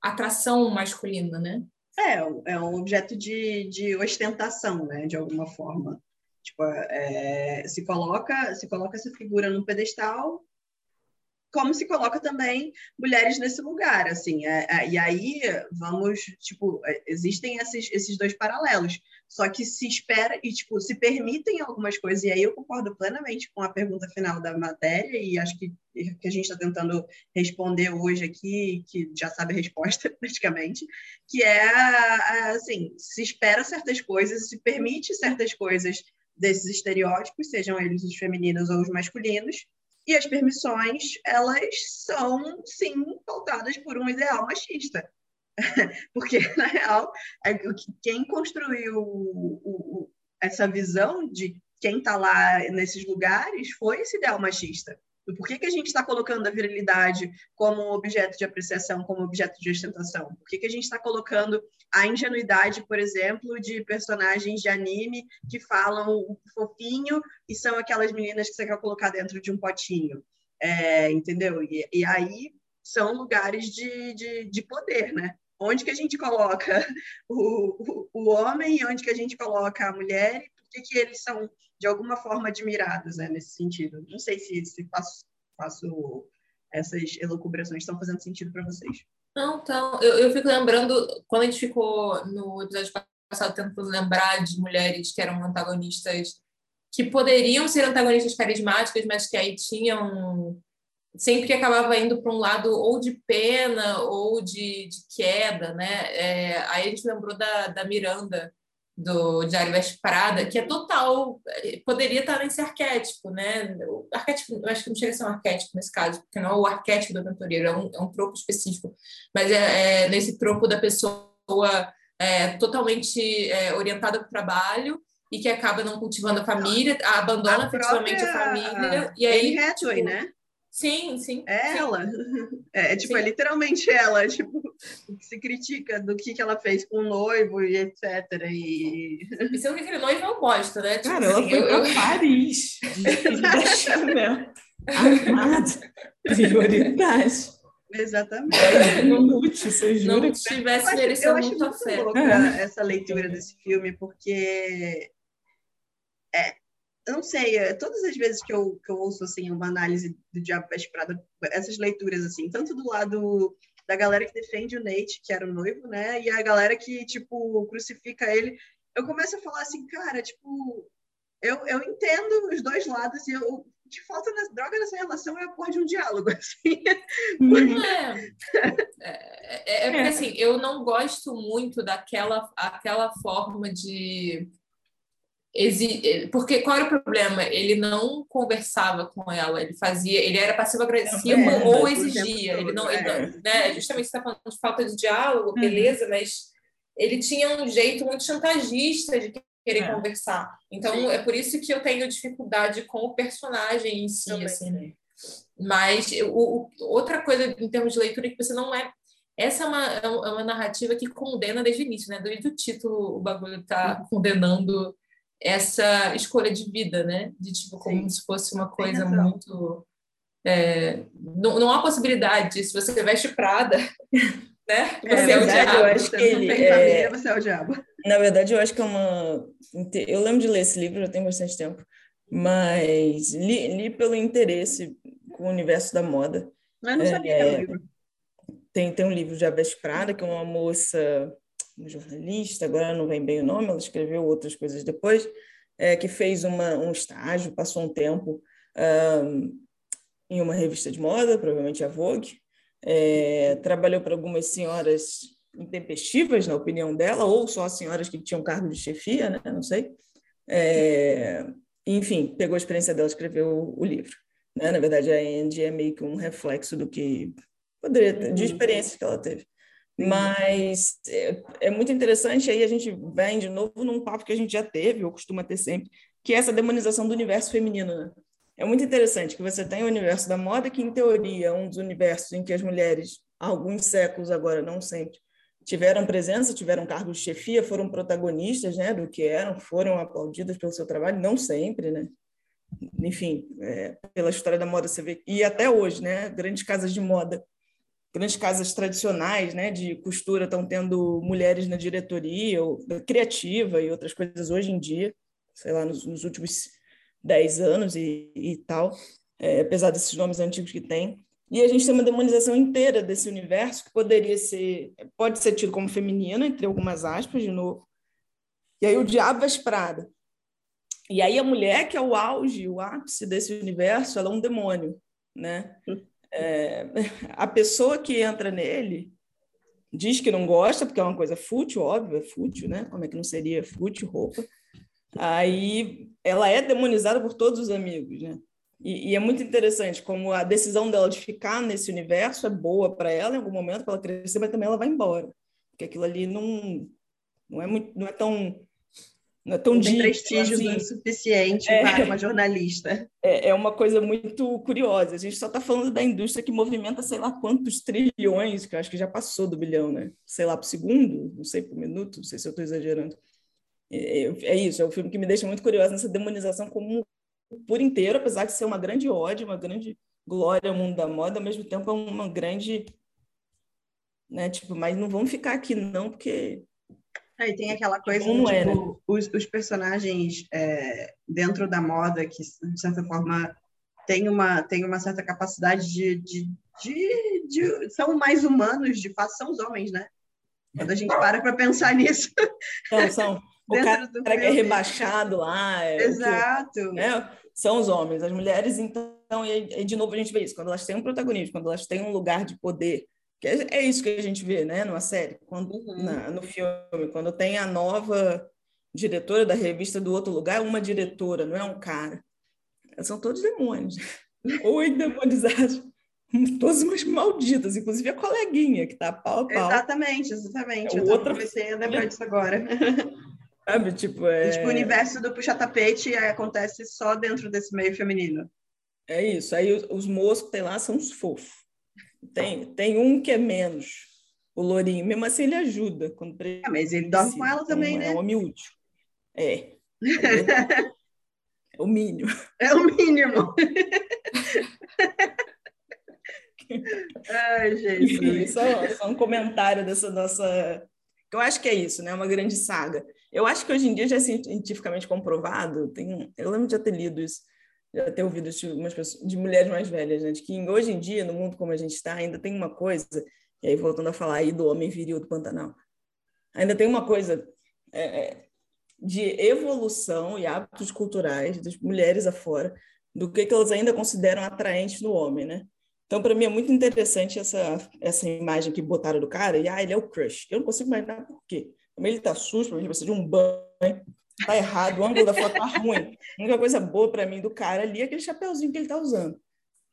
A: atração masculina, né?
C: É, é um objeto de, de ostentação, né, de alguma forma. Tipo, é, se, coloca, se coloca essa figura no pedestal como se coloca também mulheres nesse lugar, assim, é, é, e aí vamos, tipo, é, existem esses, esses dois paralelos, só que se espera e, tipo, se permitem algumas coisas, e aí eu concordo plenamente com a pergunta final da matéria, e acho que, que a gente está tentando responder hoje aqui, que já sabe a resposta praticamente, que é, assim, se espera certas coisas, se permite certas coisas desses estereótipos, sejam eles os femininos ou os masculinos, e as permissões, elas são, sim, pautadas por um ideal machista. Porque, na real, é quem construiu essa visão de quem está lá nesses lugares foi esse ideal machista. Por que, que a gente está colocando a virilidade como objeto de apreciação, como objeto de ostentação? Por que, que a gente está colocando a ingenuidade, por exemplo, de personagens de anime que falam fofinho e são aquelas meninas que você quer colocar dentro de um potinho? É, entendeu? E, e, aí são lugares de, de, de, poder, né? Onde que a gente coloca o, o, o homem e onde que a gente coloca a mulher e por que, que eles são de alguma forma admirados né, nesse sentido. Não sei se, se faço, faço essas elucubrações estão fazendo sentido para vocês.
A: Não, então, eu, eu fico lembrando, quando a gente ficou no episódio passado tentando lembrar de mulheres que eram antagonistas, que poderiam ser antagonistas carismáticas, mas que aí tinham. sempre acabava indo para um lado ou de pena ou de, de queda, né? É, aí a gente lembrou da, da Miranda, do Diário Veste Prada, que é total, poderia estar nesse arquétipo, né? O arquétipo, eu acho que não chega a ser um arquétipo nesse caso, porque não é o arquétipo do aventureiro, é um, é um tropo específico, mas é, é nesse tropo da pessoa é, totalmente é, orientada para o trabalho e que acaba não cultivando a família, abandona a efetivamente a família, e aí...
C: Anne Hathaway, tipo, né?
A: Sim, sim.
C: É
A: sim.
C: ela. É, tipo, é literalmente ela, tipo, se critica do que, que ela fez com o noivo e etc. E,
A: e sendo que aquele noivo é um bosta, né?
B: Tipo, Cara, assim, ela foi eu, pra Paris, da Chanel, armada, prioridade.
C: Exatamente.
B: Não, você jura
A: não tivesse merecido muito a fé.
C: É. essa leitura desse filme, porque é, eu não sei, é, todas as vezes que eu, que eu ouço assim uma análise do Diabo Veste Prada, essas leituras assim, tanto do lado da galera que defende o Nate, que era o noivo, né, e a galera que tipo crucifica ele, eu começo a falar assim, cara, tipo, eu, eu entendo os dois lados e eu, o que falta na droga nessa relação é a porra de um diálogo, assim.
A: É, é, é, é porque assim, eu não gosto muito daquela aquela forma de porque qual era o problema? Ele não conversava com ela, ele fazia, ele era passivo-agressivo é, ou exigia. Ele não, ele não, é. né? Justamente está falando de falta de diálogo, uhum. beleza, mas ele tinha um jeito muito chantagista de querer é. conversar. Então Sim. é por isso que eu tenho dificuldade com o personagem em si, Também. assim. Né? Mas o, o, outra coisa em termos de leitura é que você não é essa é uma, é uma narrativa que condena desde o início, né? Desde o título, o bagulho tá uhum. condenando essa escolha de vida, né? De tipo, como Sim. se fosse uma coisa muito. É, não, não há possibilidade, se você veste Prada, né?
C: É, você é, é o diabo. Eu acho que ele, família, você é o diabo.
B: Na verdade, eu acho que é uma. Eu lembro de ler esse livro, já tem bastante tempo, mas li, li pelo interesse com o universo da moda.
C: Mas não sabia é, que era um livro.
B: Tem, tem um livro de Abes Prada, que é uma moça uma jornalista, agora não vem bem o nome, ela escreveu outras coisas depois, é, que fez uma, um estágio, passou um tempo um, em uma revista de moda, provavelmente a Vogue, é, trabalhou para algumas senhoras intempestivas, na opinião dela, ou só senhoras que tinham cargo de chefia, né? não sei. É, enfim, pegou a experiência dela, escreveu o, livro. Né? Na verdade, a Andy é meio que um reflexo do que poderia ter, de experiências que ela teve. Mas é, é, muito interessante, aí a gente vem de novo num papo que a gente já teve, ou costuma ter sempre, que é essa demonização do universo feminino. Né? É muito interessante que você tem o universo da moda, que em teoria é um dos universos em que as mulheres, há alguns séculos agora, não sempre, tiveram presença, tiveram cargos de chefia, foram protagonistas né, do que eram, foram aplaudidas pelo seu trabalho, não sempre, né? Enfim, é, pela história da moda você vê, e até hoje, né, grandes casas de moda grandes casas tradicionais né, de costura estão tendo mulheres na diretoria, ou, criativa e outras coisas hoje em dia, sei lá, nos, nos últimos dez anos e, e tal, é, apesar desses nomes antigos que tem. E a gente tem uma demonização inteira desse universo que poderia ser, pode ser tido como feminino, entre algumas aspas, de novo. E aí o diabo Prada. E aí a mulher, que é o auge, o ápice desse universo, ela é um demônio, né? É, a pessoa que entra nele diz que não gosta, porque é uma coisa fútil, óbvio, é fútil, né? Como é que não seria fútil roupa? Aí ela é demonizada por todos os amigos, né? E, e, é muito interessante como a decisão dela de ficar nesse universo é boa para ela em algum momento, para ela crescer, mas também ela vai embora. Porque aquilo ali não, não, é, muito, não é tão. Não é tão
C: tem prestígio assim. suficiente é, para uma jornalista.
B: É, é uma coisa muito curiosa. A gente só está falando da indústria que movimenta sei lá quantos trilhões, que eu acho que já passou do bilhão, né? Sei lá, por segundo, não sei por minuto, não sei se eu estou exagerando. É, é, é isso, é o filme que me deixa muito curiosa nessa demonização como por inteiro, apesar de ser uma grande ódio, uma grande glória ao mundo da moda, ao mesmo tempo é uma grande. Né, tipo, mas não vamos ficar aqui não, porque.
C: Aí tem aquela coisa, não tipo, né? os, os personagens é, dentro da moda que, de certa forma, tem uma, tem uma certa capacidade de, de, de, de são mais humanos, de fato, são os homens, né? Quando a gente para para pensar nisso.
B: São, são. O cara, cara que é rebaixado lá. É
C: Exato.
B: Que, né? são os homens. As mulheres, então, e, de novo a gente vê isso, quando elas têm um protagonismo, quando elas têm um lugar de poder, é, é isso que a gente vê, né, numa série, quando, uhum. na, no filme, quando tem a nova diretora da revista do outro lugar, uma diretora, não é um cara. São todos demônios. Ou endemonizados. Todas umas malditas, inclusive a coleguinha que tá pau a pau.
C: Exatamente, exatamente. É Eu outra... comecei a lembrar disso agora.
B: Sabe, tipo, é...
C: tipo, o universo do puxa-tapete acontece só dentro desse meio feminino.
B: É isso. Aí os, os moços que tem lá são os fofos. Tem, tem um que é menos, o lourinho. Mesmo assim, ele ajuda. Quando
C: ah, mas ele dorme com ela também,
B: né? É
C: um
B: homem útil. É. É o mínimo.
C: É o mínimo. Ai, gente.
B: Enfim, só, só um comentário dessa nossa. Eu acho que é isso, né? Uma grande saga. Eu acho que hoje em dia já é cientificamente comprovado, tem, eu lembro de já ter lido isso, já ter ouvido de, umas pessoas, de mulheres mais velhas, né, de que hoje em dia, no mundo como a gente está, ainda tem uma coisa, e aí voltando a falar aí do homem viril do Pantanal, ainda tem uma coisa é, é de evolução e hábitos culturais das mulheres afora, do que, que elas ainda consideram atraentes no homem, né? Então, para mim, é muito interessante essa, essa imagem que botaram do cara, e ah, ele é o crush. Eu não consigo imaginar por quê. Como ele tá sujo, ele precisa de um banho, tá errado, o ângulo da foto tá ruim. A única coisa boa para mim do cara ali é aquele chapeuzinho que ele tá usando.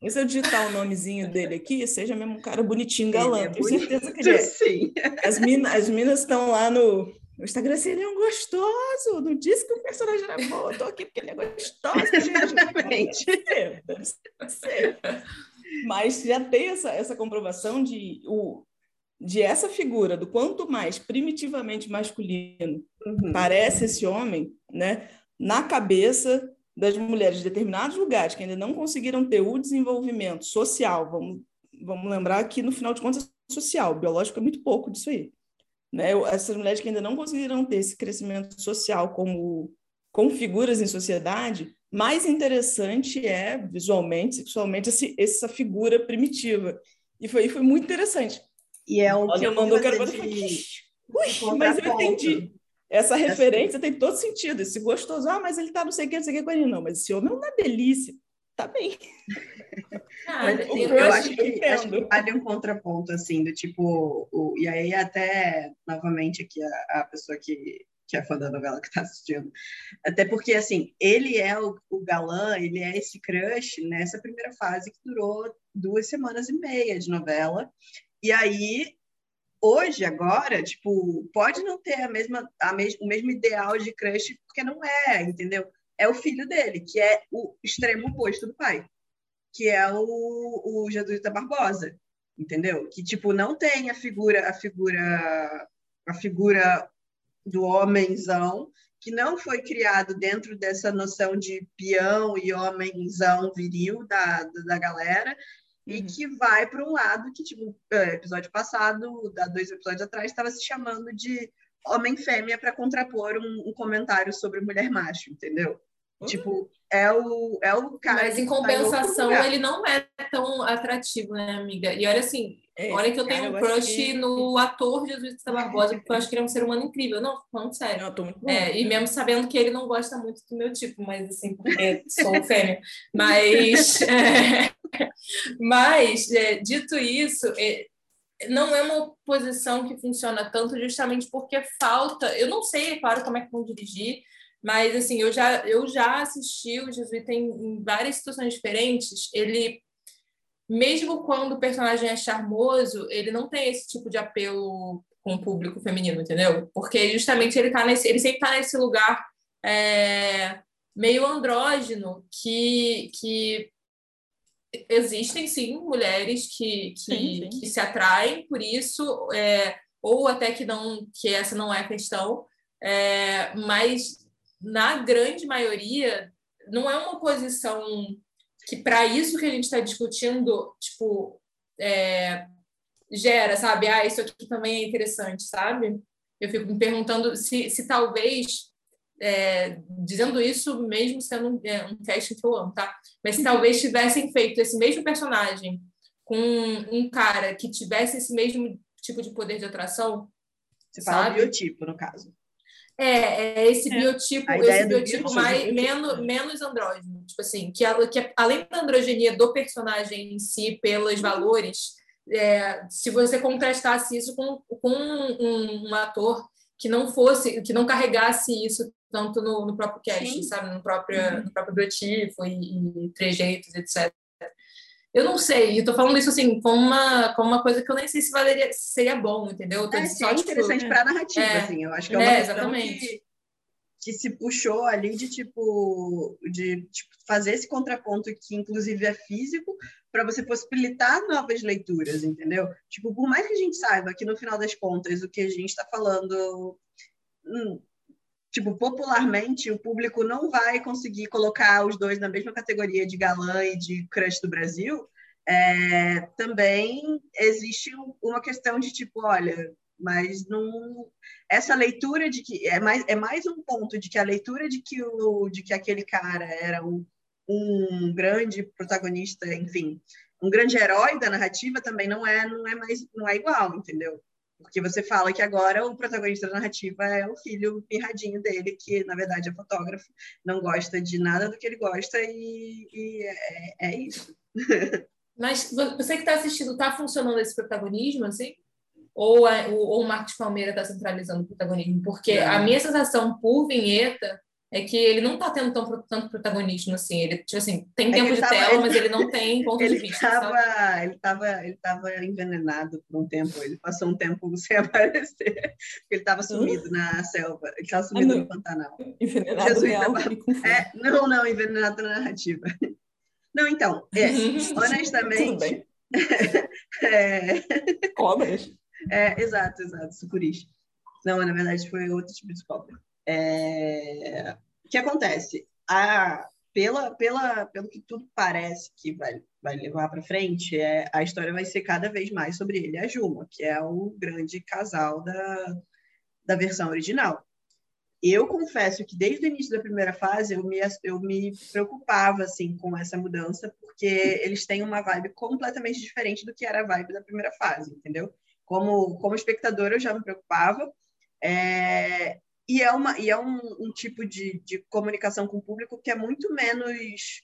B: E se eu digitar o nomezinho dele aqui, seja mesmo um cara bonitinho, galã, é tenho certeza que ele é.
C: Sim.
B: As, mina, as minas estão lá no, no Instagram assim, ele é um gostoso, não disse que o personagem era bom, eu tô aqui porque ele é gostoso.
C: Exatamente.
B: Mas já tem essa, essa comprovação de o, de essa figura, do quanto mais primitivamente masculino uhum. parece esse homem, né, na cabeça das mulheres de determinados lugares que ainda não conseguiram ter o desenvolvimento social, vamos, vamos lembrar que no final de contas social, biológico é muito pouco disso aí, né? Essas mulheres que ainda não conseguiram ter esse crescimento social como com figuras em sociedade, mais interessante é visualmente, sexualmente esse, essa figura primitiva. E foi, foi muito interessante.
C: E é um
B: Olha, mandou quero de... Ui, mas eu entendi. Essa referência tem todo sentido. Esse gostoso, ah, mas ele tá não sei o que, não sei o que com ele. Não, mas esse homem é uma delícia. Tá bem.
C: Ah, eu, eu acho, que, acho que vale um contraponto, assim, do tipo... O, e aí até, novamente, aqui a, a pessoa que, que é fã da novela que está assistindo. Até porque, assim, ele é o, o, galã, ele é esse crush nessa primeira fase que durou duas semanas e meia de novela. E aí, hoje, agora, tipo, pode não ter a mesma, a o mesmo ideal de crush, porque não é, entendeu? É o filho dele, que é o extremo oposto do pai, que é o, o Jesuíta Barbosa, entendeu? Que, tipo, não tem a figura, a figura, a figura do homenzão, que não foi criado dentro dessa noção de peão e homenzão viril da, da galera, e uhum. que vai para um lado que, tipo, é, episódio passado, há dois episódios atrás, estava se chamando de homem-fêmea para contrapor um, um, comentário sobre mulher-macho, entendeu? Tipo, é o, é o cara.
A: Mas em compensação, ele não é tão atrativo, né, amiga? E olha assim, é, olha que eu tenho um crush que... no ator Jesus Cristo Barbosa, porque eu acho que ele é um ser humano incrível. Não, falando sério.
B: Eu tô muito
A: é, e mesmo sabendo que ele não gosta muito do meu tipo, mas assim, porque sou fêmea. Mas, é, mas é, dito isso, é, não é uma posição que funciona tanto justamente porque falta. Eu não sei, é claro, como é que vão dirigir, mas, assim, eu já, eu já assisti o Jesuíta em, em várias situações diferentes. Ele, mesmo quando o personagem é charmoso, ele não tem esse tipo de apelo com o público feminino, entendeu? Porque justamente ele tá nesse, ele sempre tá nesse lugar é, meio andrógeno que, que existem sim mulheres que, que, sim, sim. que se atraem por isso, é, ou até que não que essa não é a questão, é, mas na grande maioria, não é uma posição que, para isso que a gente está discutindo, tipo, é, gera, sabe? Ah, isso aqui também é interessante, sabe? Eu fico me perguntando se, se talvez, é, dizendo isso mesmo sendo um, é, um casting que eu amo, tá? Mas se talvez tivessem feito esse mesmo personagem com um cara que tivesse esse mesmo tipo de poder de atração.
C: Você fala sabe? biotipo, no caso.
A: É, é esse é. biotipo, esse biotipo, mais, menos, menos andrógeno. Tipo assim, que, que além da androgenia do personagem em si, pelos valores, é, se você contrastasse isso com, com um, um, ator que não fosse, que não carregasse isso tanto no, no próprio cast, Sim. sabe? No próprio, uhum. no próprio biotipo e, e trejeitos, etc. Eu não sei, eu tô falando isso assim, como uma, como uma coisa que eu nem sei se valeria, seria bom, entendeu?
C: É, só, tipo, interessante para narrativa, é, assim, eu acho que é uma é, exatamente. Que, que se puxou ali de tipo de tipo, fazer esse contraponto que inclusive é físico para você possibilitar novas leituras, entendeu? Tipo, por mais que a gente saiba que no final das contas o que a gente está falando hum, tipo, popularmente, o público não vai conseguir colocar os dois na mesma categoria de galã e de crush do Brasil, é, também existe uma questão de tipo, olha, mas não essa leitura de que é mais é mais um ponto de que a leitura de que o de que aquele cara era um, um grande protagonista, enfim, um grande herói da narrativa também não é não é mais não é igual, entendeu? Porque você fala que agora o protagonista da narrativa é o filho mirradinho dele, que na verdade é fotógrafo, não gosta de nada do que ele gosta e, e é, é, isso.
A: Mas você que está assistindo, está funcionando esse protagonismo, assim? Ou, é, ou o Marcos Palmeira está centralizando o protagonismo? Porque é. a minha sensação por vinheta é que ele não está tendo tão, tanto protagonismo assim. Ele, tipo assim, tem é tempo de tava, tela, ele, mas ele não tem ponto de vista.
C: Tava, ele estava ele tava envenenado por um tempo. Ele passou um tempo sem aparecer. Ele estava sumido hum? na selva. Ele estava sumido ah, no Pantanal.
B: Envenenado real.
C: Tava, é, não, não, envenenado na narrativa. Não, então, é, honestamente...
B: é, Cobras?
C: É, exato, exato, sucuris. Não, na verdade foi outro tipo de cobra. É... O que acontece? A, pela, pela, pelo que tudo parece que vai, vai levar para frente, é, a história vai ser cada vez mais sobre ele e a Juma, que é o grande casal da, da versão original. Eu confesso que desde o início da primeira fase eu me, eu me preocupava assim com essa mudança, porque eles têm uma vibe completamente diferente do que era a vibe da primeira fase, entendeu? Como, como espectador eu já me preocupava. É, e é, uma, e é um, um tipo de, de comunicação com o público que é muito menos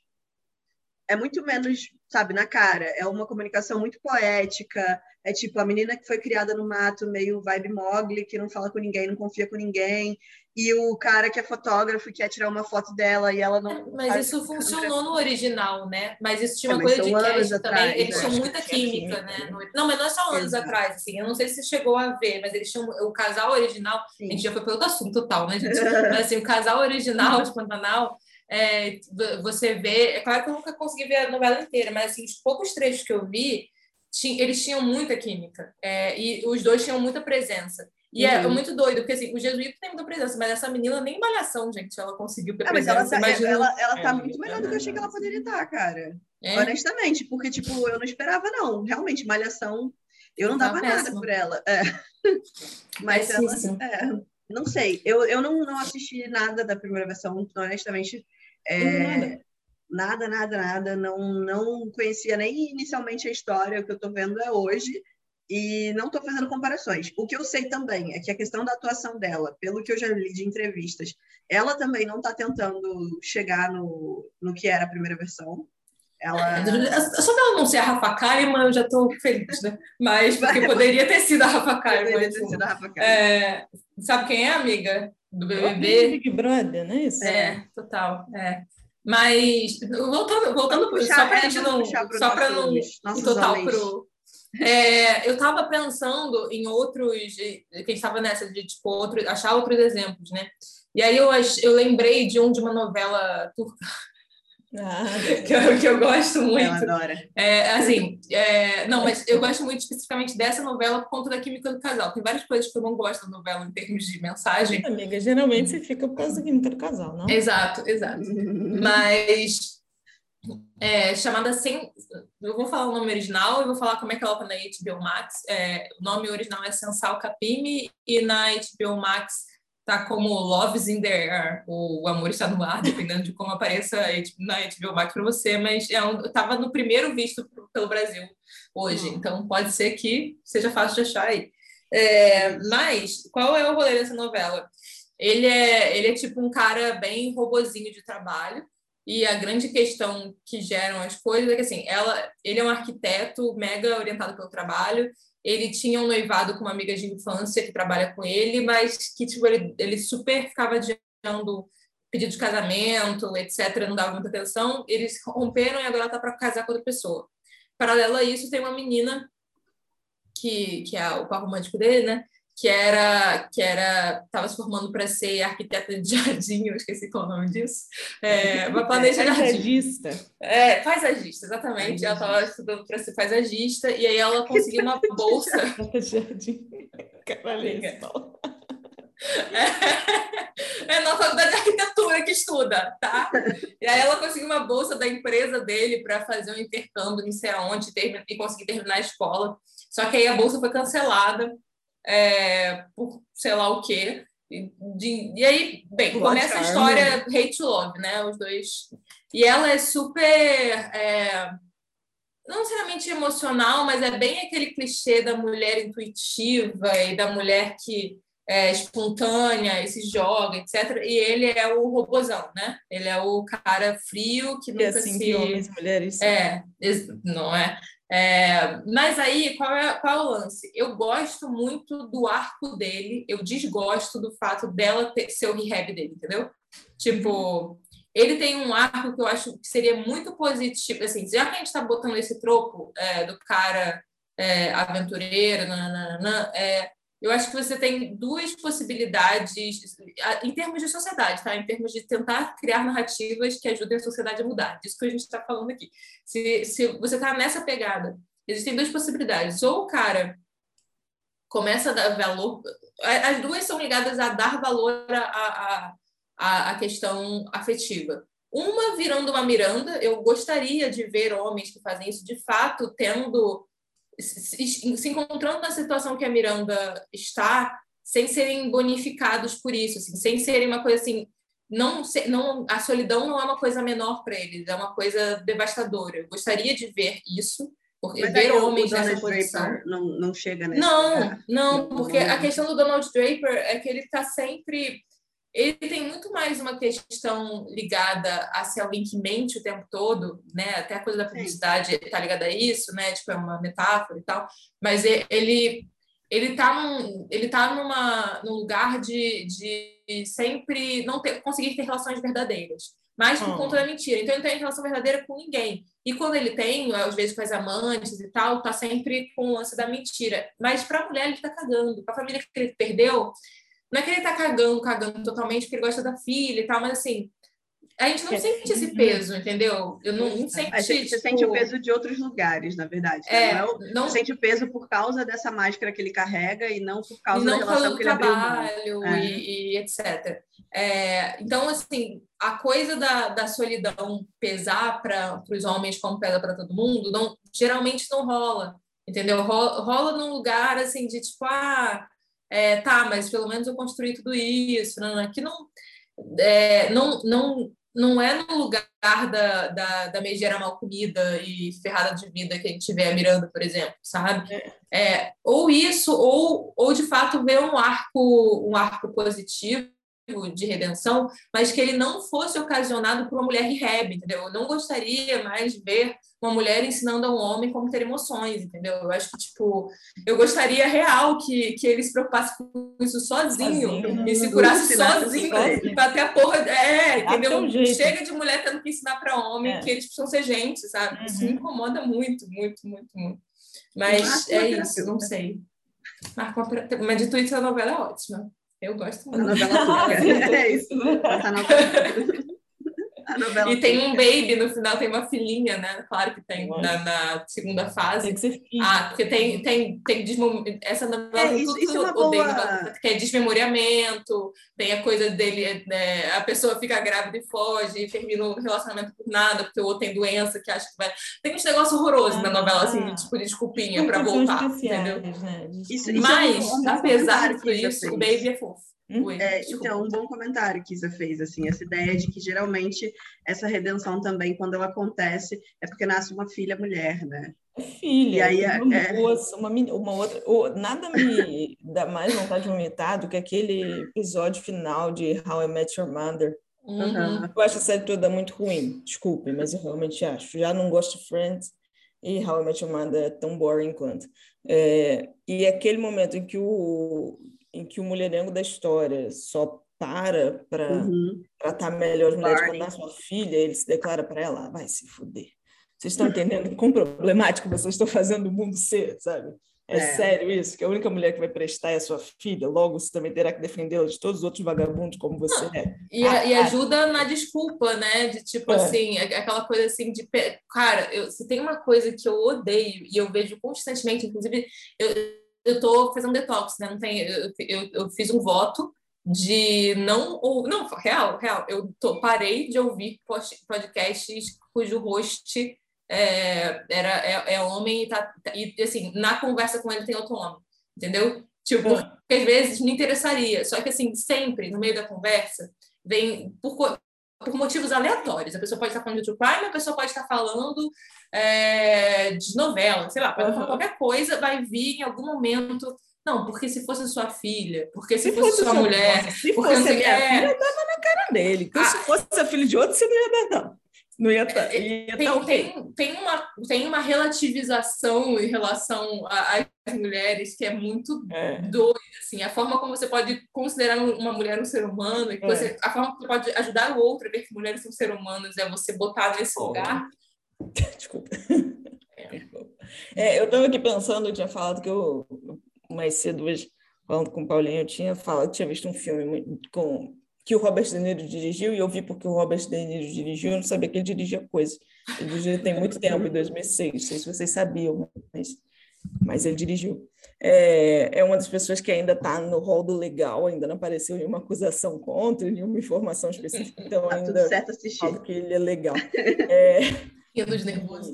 C: é muito menos, sabe, na cara. É uma comunicação muito poética. É tipo a menina que foi criada no mato, meio vibe Mogli, que não fala com ninguém, não confia com ninguém. E o cara que é fotógrafo quer tirar uma foto dela e ela não.
A: Mas isso funcionou no original, né? Mas isso tinha é, uma é, coisa de cast atrás, também. Eles né? tinham muita química, né? Não, mas não é só anos Exato. atrás, assim. Eu não sei se chegou a ver, mas eles tinham. O casal original. Sim. A gente já foi pelo assunto total, né, gente? mas assim, o casal original de Pantanal é, você vê. É claro que eu nunca consegui ver a novela inteira, mas assim, os poucos trechos que eu vi, tinha, eles tinham muita química. É, e os dois tinham muita presença. E é uhum. é muito doido, porque assim, o Jesuíta tem muita presença, mas essa menina nem malhação, gente, ela conseguiu ter ah, presença.
C: Mas ela, tá, imagina... ela, ela tá é, muito melhor do que eu achei que ela poderia estar, cara. É? Honestamente, porque, tipo, eu não esperava, não. Realmente, malhação, eu não dava nada por ela. É. Mas ela. É, não sei, eu, eu não, não assisti nada da primeira versão, honestamente É, nada, nada, nada. Não, não conhecia nem inicialmente a história. O que eu estou vendo é hoje e não estou fazendo comparações. O que eu sei também é que a questão da atuação dela, pelo que eu já li de entrevistas, ela também não está tentando chegar no, no que era a primeira versão. Ela...
A: É, só que ela não ser a Rafa Kalimann, eu já estou feliz, né? Mas porque poderia ter sido a Rafa Kalimann. Poderia ter sido a Rafa Kalimann. É, sabe quem é, amiga? Do BBB?
B: Big Brother, não é isso?
A: É, total. É. Mas, voltando, voltando puxar, só para a gente não. Só para não. Total pro. É, eu estava pensando em outros, que a gente estava nessa de tipo, outro, achar outros exemplos, né? E aí eu, eu lembrei de um de uma novela turca ah, que, eu, que eu gosto muito. Ela
C: adora.
A: É, assim, é, não, mas eu gosto muito especificamente dessa novela por conta da química do casal. Tem várias coisas que eu não gosto da novela em termos de mensagem.
B: Amiga, geralmente você fica por causa da química do casal, não?
A: Exato, exato. mas é, chamada sem. Eu vou falar o nome original e vou falar como é que ela tá na HBO Max. É, o nome original é Sensal Capime e na HBO Max tá como Love's in the Air, o Amor está no ar, dependendo de como apareça na HBO Max para você, mas é um, tava no primeiro visto pelo Brasil hoje, uhum. então pode ser que seja fácil de achar aí. É, mas qual é o rolê dessa novela? Ele é, ele é tipo um cara bem robozinho de trabalho, e a grande questão que geram as coisas é que assim, ela, ele é um arquiteto mega orientado pelo trabalho, ele tinha um noivado com uma amiga de infância que trabalha com ele, mas que tipo, ele, ele super ficava adiando pedido de casamento, etc., não dava muita atenção. Eles romperam e agora tá para casar com outra pessoa. Paralelo a isso, tem uma menina que, que é o par romântico dele, né? Que era que era estava se formando para ser arquiteta de jardim, eu esqueci qual é o nome disso, é, uma
B: planejadista.
A: É, paisagista, exatamente. Ela estava estudando para ser paisagista e aí ela conseguiu uma bolsa.
B: jardim. Caralho,
A: é, é na faculdade de arquitetura que estuda, tá? E aí ela conseguiu uma bolsa da empresa dele para fazer um intercâmbio, não sei aonde, e conseguir terminar a escola. Só que aí a bolsa foi cancelada é, por sei lá o quê. E, de, e aí, bem, começa a história hate to love, né? Os dois. E ela é super. É, não necessariamente emocional, mas é bem aquele clichê da mulher intuitiva e da mulher que é espontânea e se joga, etc. E ele é o robozão, né? Ele é o cara frio que nunca e assim se...
B: que homens e mulheres
A: É, não é? É, mas aí, qual é, qual é o lance? Eu gosto muito do arco dele, eu desgosto do fato dela ter, ser o rehab dele, entendeu? Tipo, ele tem um arco que eu acho que seria muito positivo, assim, já que a gente está botando esse tropo é, do cara é, aventureiro, nananana, é, eu acho que você tem duas possibilidades em termos de sociedade, tá? Em termos de tentar criar narrativas que ajudem a sociedade a mudar. Disso que a gente está falando aqui. Se, se você está nessa pegada, existem duas possibilidades. Ou o cara começa a dar valor. As duas são ligadas a dar valor à, à, à questão afetiva. Uma virando uma Miranda, eu gostaria de ver homens que fazem isso de fato tendo se, se encontrando na situação que a Miranda está, sem serem bonificados por isso, assim, sem serem uma coisa assim, não, não a solidão não é uma coisa menor para eles, é uma coisa devastadora. Eu gostaria de ver isso, porque Mas ver homens nessa posição
C: não, não chega nesse
A: Não, não, porque a questão do Donald Draper é que ele está sempre ele tem muito mais uma questão ligada a ser alguém que mente o tempo todo, né? Até a coisa da publicidade está ligada a isso, né? Tipo, é uma metáfora e tal. Mas ele ele tá num, ele tá numa num lugar de, de sempre não ter, conseguir ter relações verdadeiras, mas por oh. conta da mentira. Então ele não tem relação verdadeira com ninguém. E quando ele tem, às vezes com as amantes e tal, tá sempre com o lance da mentira. Mas para a mulher ele tá cagando. Para a família que ele perdeu, não é que ele tá cagando, cagando totalmente porque ele gosta da filha e tal, mas assim, a gente não é. sente esse peso, entendeu? Eu não, não sente.
C: A gente tipo... sente o peso de outros lugares, na verdade.
A: Né? É,
C: não,
A: é não...
C: sente o peso por causa dessa máscara que ele carrega e não por causa não da relação que ele
A: trabalho abriu é. e, e, etc. É, então, assim, a coisa da, da solidão pesar para os homens como pesa para todo mundo, não, geralmente não rola, entendeu? Rola, rola num lugar assim de tipo, ah é, tá, mas pelo menos eu construí tudo isso, não, que não, é, não, não, não é no lugar da, da, da megera mal comida e ferrada de vida que a gente vê a Miranda, por exemplo, sabe? É. é, ou isso, ou, ou de fato ver um arco, um arco positivo de redenção, mas que ele não fosse ocasionado por uma mulher rehab, entendeu? Eu não gostaria mais de ver uma mulher ensinando a um homem como ter emoções, entendeu? Eu acho que, tipo, eu gostaria real que, que ele se preocupasse com isso sozinho, sozinho e se curasse sozinho, até a porra. É, entendeu? Um Chega de mulher tendo que ensinar para homem é. que eles precisam ser gente, sabe? Uhum. Isso me incomoda muito, muito, muito, muito. Mas é isso, não sei. Marco uma... Mas de Twitter a novela é ótima. Eu gosto muito. A novela é isso. Essa novela. e tem um baby no final, tem uma filhinha, né? Claro que tem na, na, segunda fase. Tem que ser filho. Ah, porque tem, tem, tem desmem... essa novela é, isso, tudo isso é boa... que é desmemoriamento, tem a coisa dele, né? a pessoa fica grávida e foge, e termina o relacionamento por nada, porque o outro tem doença que acha que vai. Tem uns negócios horrorosos ah, na novela, assim, ah. tipo de desculpinha para voltar, entendeu? Né? Isso, isso Mas, é um, apesar disso, o baby é fofo.
C: Hum? É, então, um bom comentário que Isa fez, assim, essa ideia de que geralmente essa redenção também, quando ela acontece, é porque nasce uma filha mulher, né?
B: É filha, e aí, é, uma, é... moça, uma, uma outra. Oh, nada me dá mais vontade de vomitar do que aquele episódio final de How I Met Your Mother. Uhum. Eu acho a série toda muito ruim, desculpe, mas eu realmente acho. Já não gosto de Friends e How I Met Your Mother é tão boring quanto. É, e aquele momento em que o em que o mulherengo da história só para para uhum. tratar melhor as mulheres quando nasce sua filha, ele se declara para ela, ah, vai se fuder. Vocês estão entendendo quão problemático vocês estão fazendo o mundo ser, sabe? É, é, sério isso, que a única mulher que vai prestar é a sua filha, logo você também terá que defendê-la de todos os outros vagabundos como você Não, é.
A: E, ah, e, ajuda na desculpa, né? De tipo é. assim, aquela coisa assim de. Cara, eu, se tem uma coisa que eu odeio e eu vejo constantemente, inclusive, eu, eu tô fazendo detox, né? Não tem, eu, eu, eu fiz um voto de não ou não real real eu tô, parei de ouvir podcasts cujo host é, era é, é, homem e tá e assim na conversa com ele tem outro homem entendeu tipo é. porque às vezes me interessaria só que assim sempre no meio da conversa vem por por motivos aleatórios. A pessoa pode estar falando de true crime, a pessoa pode estar falando é, de novela, sei lá, pode uhum. falar qualquer coisa, vai vir em algum momento. Não, porque se fosse sua filha, porque se, se fosse, fosse, sua mulher,
B: se fosse a minha é... filha, eu dava na cara dele. Então, ah, se fosse a filha de outro, você não ia dar, não. Não ia estar. Tá, tem,
A: tá okay. tem, tem, uma, tem uma relativização em relação às mulheres que é muito é. doida. Assim, a forma como você pode considerar uma mulher um ser humano, que é. você, a forma como você pode ajudar o outro a ver que mulheres são seres humanos é você botar nesse oh. lugar.
B: Desculpa. É. é, eu estava aqui pensando, eu tinha falado que eu, mais cedo hoje, falando com o Paulinho, eu tinha falado, tinha visto um filme com que o Robert De Niro dirigiu, e eu vi porque o Robert De Niro dirigiu, eu não sabia que ele dirigia coisa. Ele dirigiu tem muito tempo, em 2006, não sei se vocês sabiam, mas, mas ele dirigiu. É, é uma das pessoas que ainda está no rol do legal, ainda não apareceu nenhuma acusação contra, nenhuma informação específica, então tá ainda tudo certo assistir. falo que ele é legal. É,
A: de nervoso.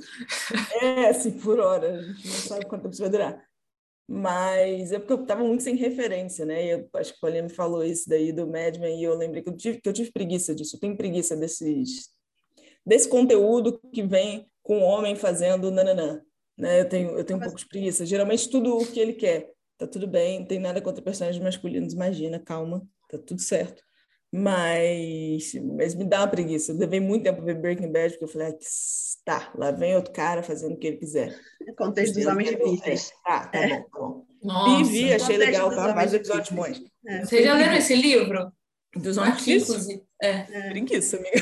B: É, assim, por hora, a gente não sabe quanto tempo isso vai durar. Mas é porque eu estava muito sem referência, né? Eu acho que o Paulinho me falou isso daí do Madman e eu lembrei que eu tive, que eu tive preguiça disso. Eu tenho preguiça desses, desse conteúdo que vem com o homem fazendo nananã. Né? Eu tenho, eu tenho um pouco de preguiça. Geralmente tudo o que ele quer. Tá tudo bem, não tem nada contra personagens masculinos, imagina, calma, tá tudo certo. Mas, mas me dá uma preguiça. Eu levei muito tempo a ver Breaking Bad, porque eu falei, ah, tá, lá vem outro cara fazendo o que ele quiser.
C: Contexto dos homens difíceis.
B: Tá, tá é. bom, tá bom. Nossa, e vi, achei legal, tá? Mais episódios bons.
A: É. Vocês já leram esse livro?
B: Dos homens difíceis?
A: É. é.
B: Preguiça, amiga.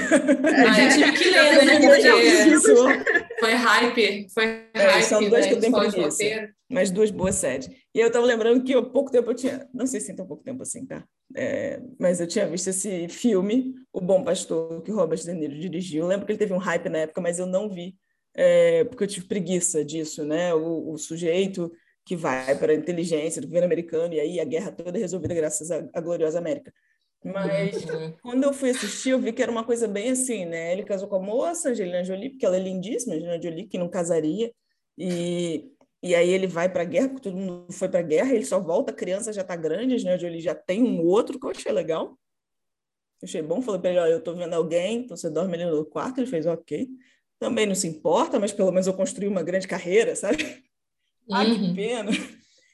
A: Ah, eu tive que ler, né? Porque foi hype. Foi é, hype.
B: São dois né? que eu tenho preguiça. Mas duas boas séries. E eu tava lembrando que há pouco tempo eu tinha. Não sei se tão pouco tempo assim, tá? É, mas eu tinha visto esse filme, O Bom Pastor, que Robert De Niro dirigiu. Eu lembro que ele teve um hype na época, mas eu não vi, é, porque eu tive preguiça disso, né? O, o sujeito que vai para a inteligência do governo americano, e aí a guerra toda é resolvida graças à, à gloriosa América. Mas uhum. quando eu fui assistir, eu vi que era uma coisa bem assim, né? Ele casou com a moça, Angelina Jolie, porque ela é lindíssima, Angelina Jolie, que não casaria, e e aí ele vai para a guerra, porque todo mundo foi para a guerra, ele só volta, a criança já está grande, né? Ele já tem um outro que eu achei legal. Achei bom, falei para ele, ó, eu tô vendo alguém, então você dorme ali no quarto, ele fez ok. Também não se importa, mas pelo menos eu construí uma grande carreira, sabe? Uhum. Ah, que uhum. pena.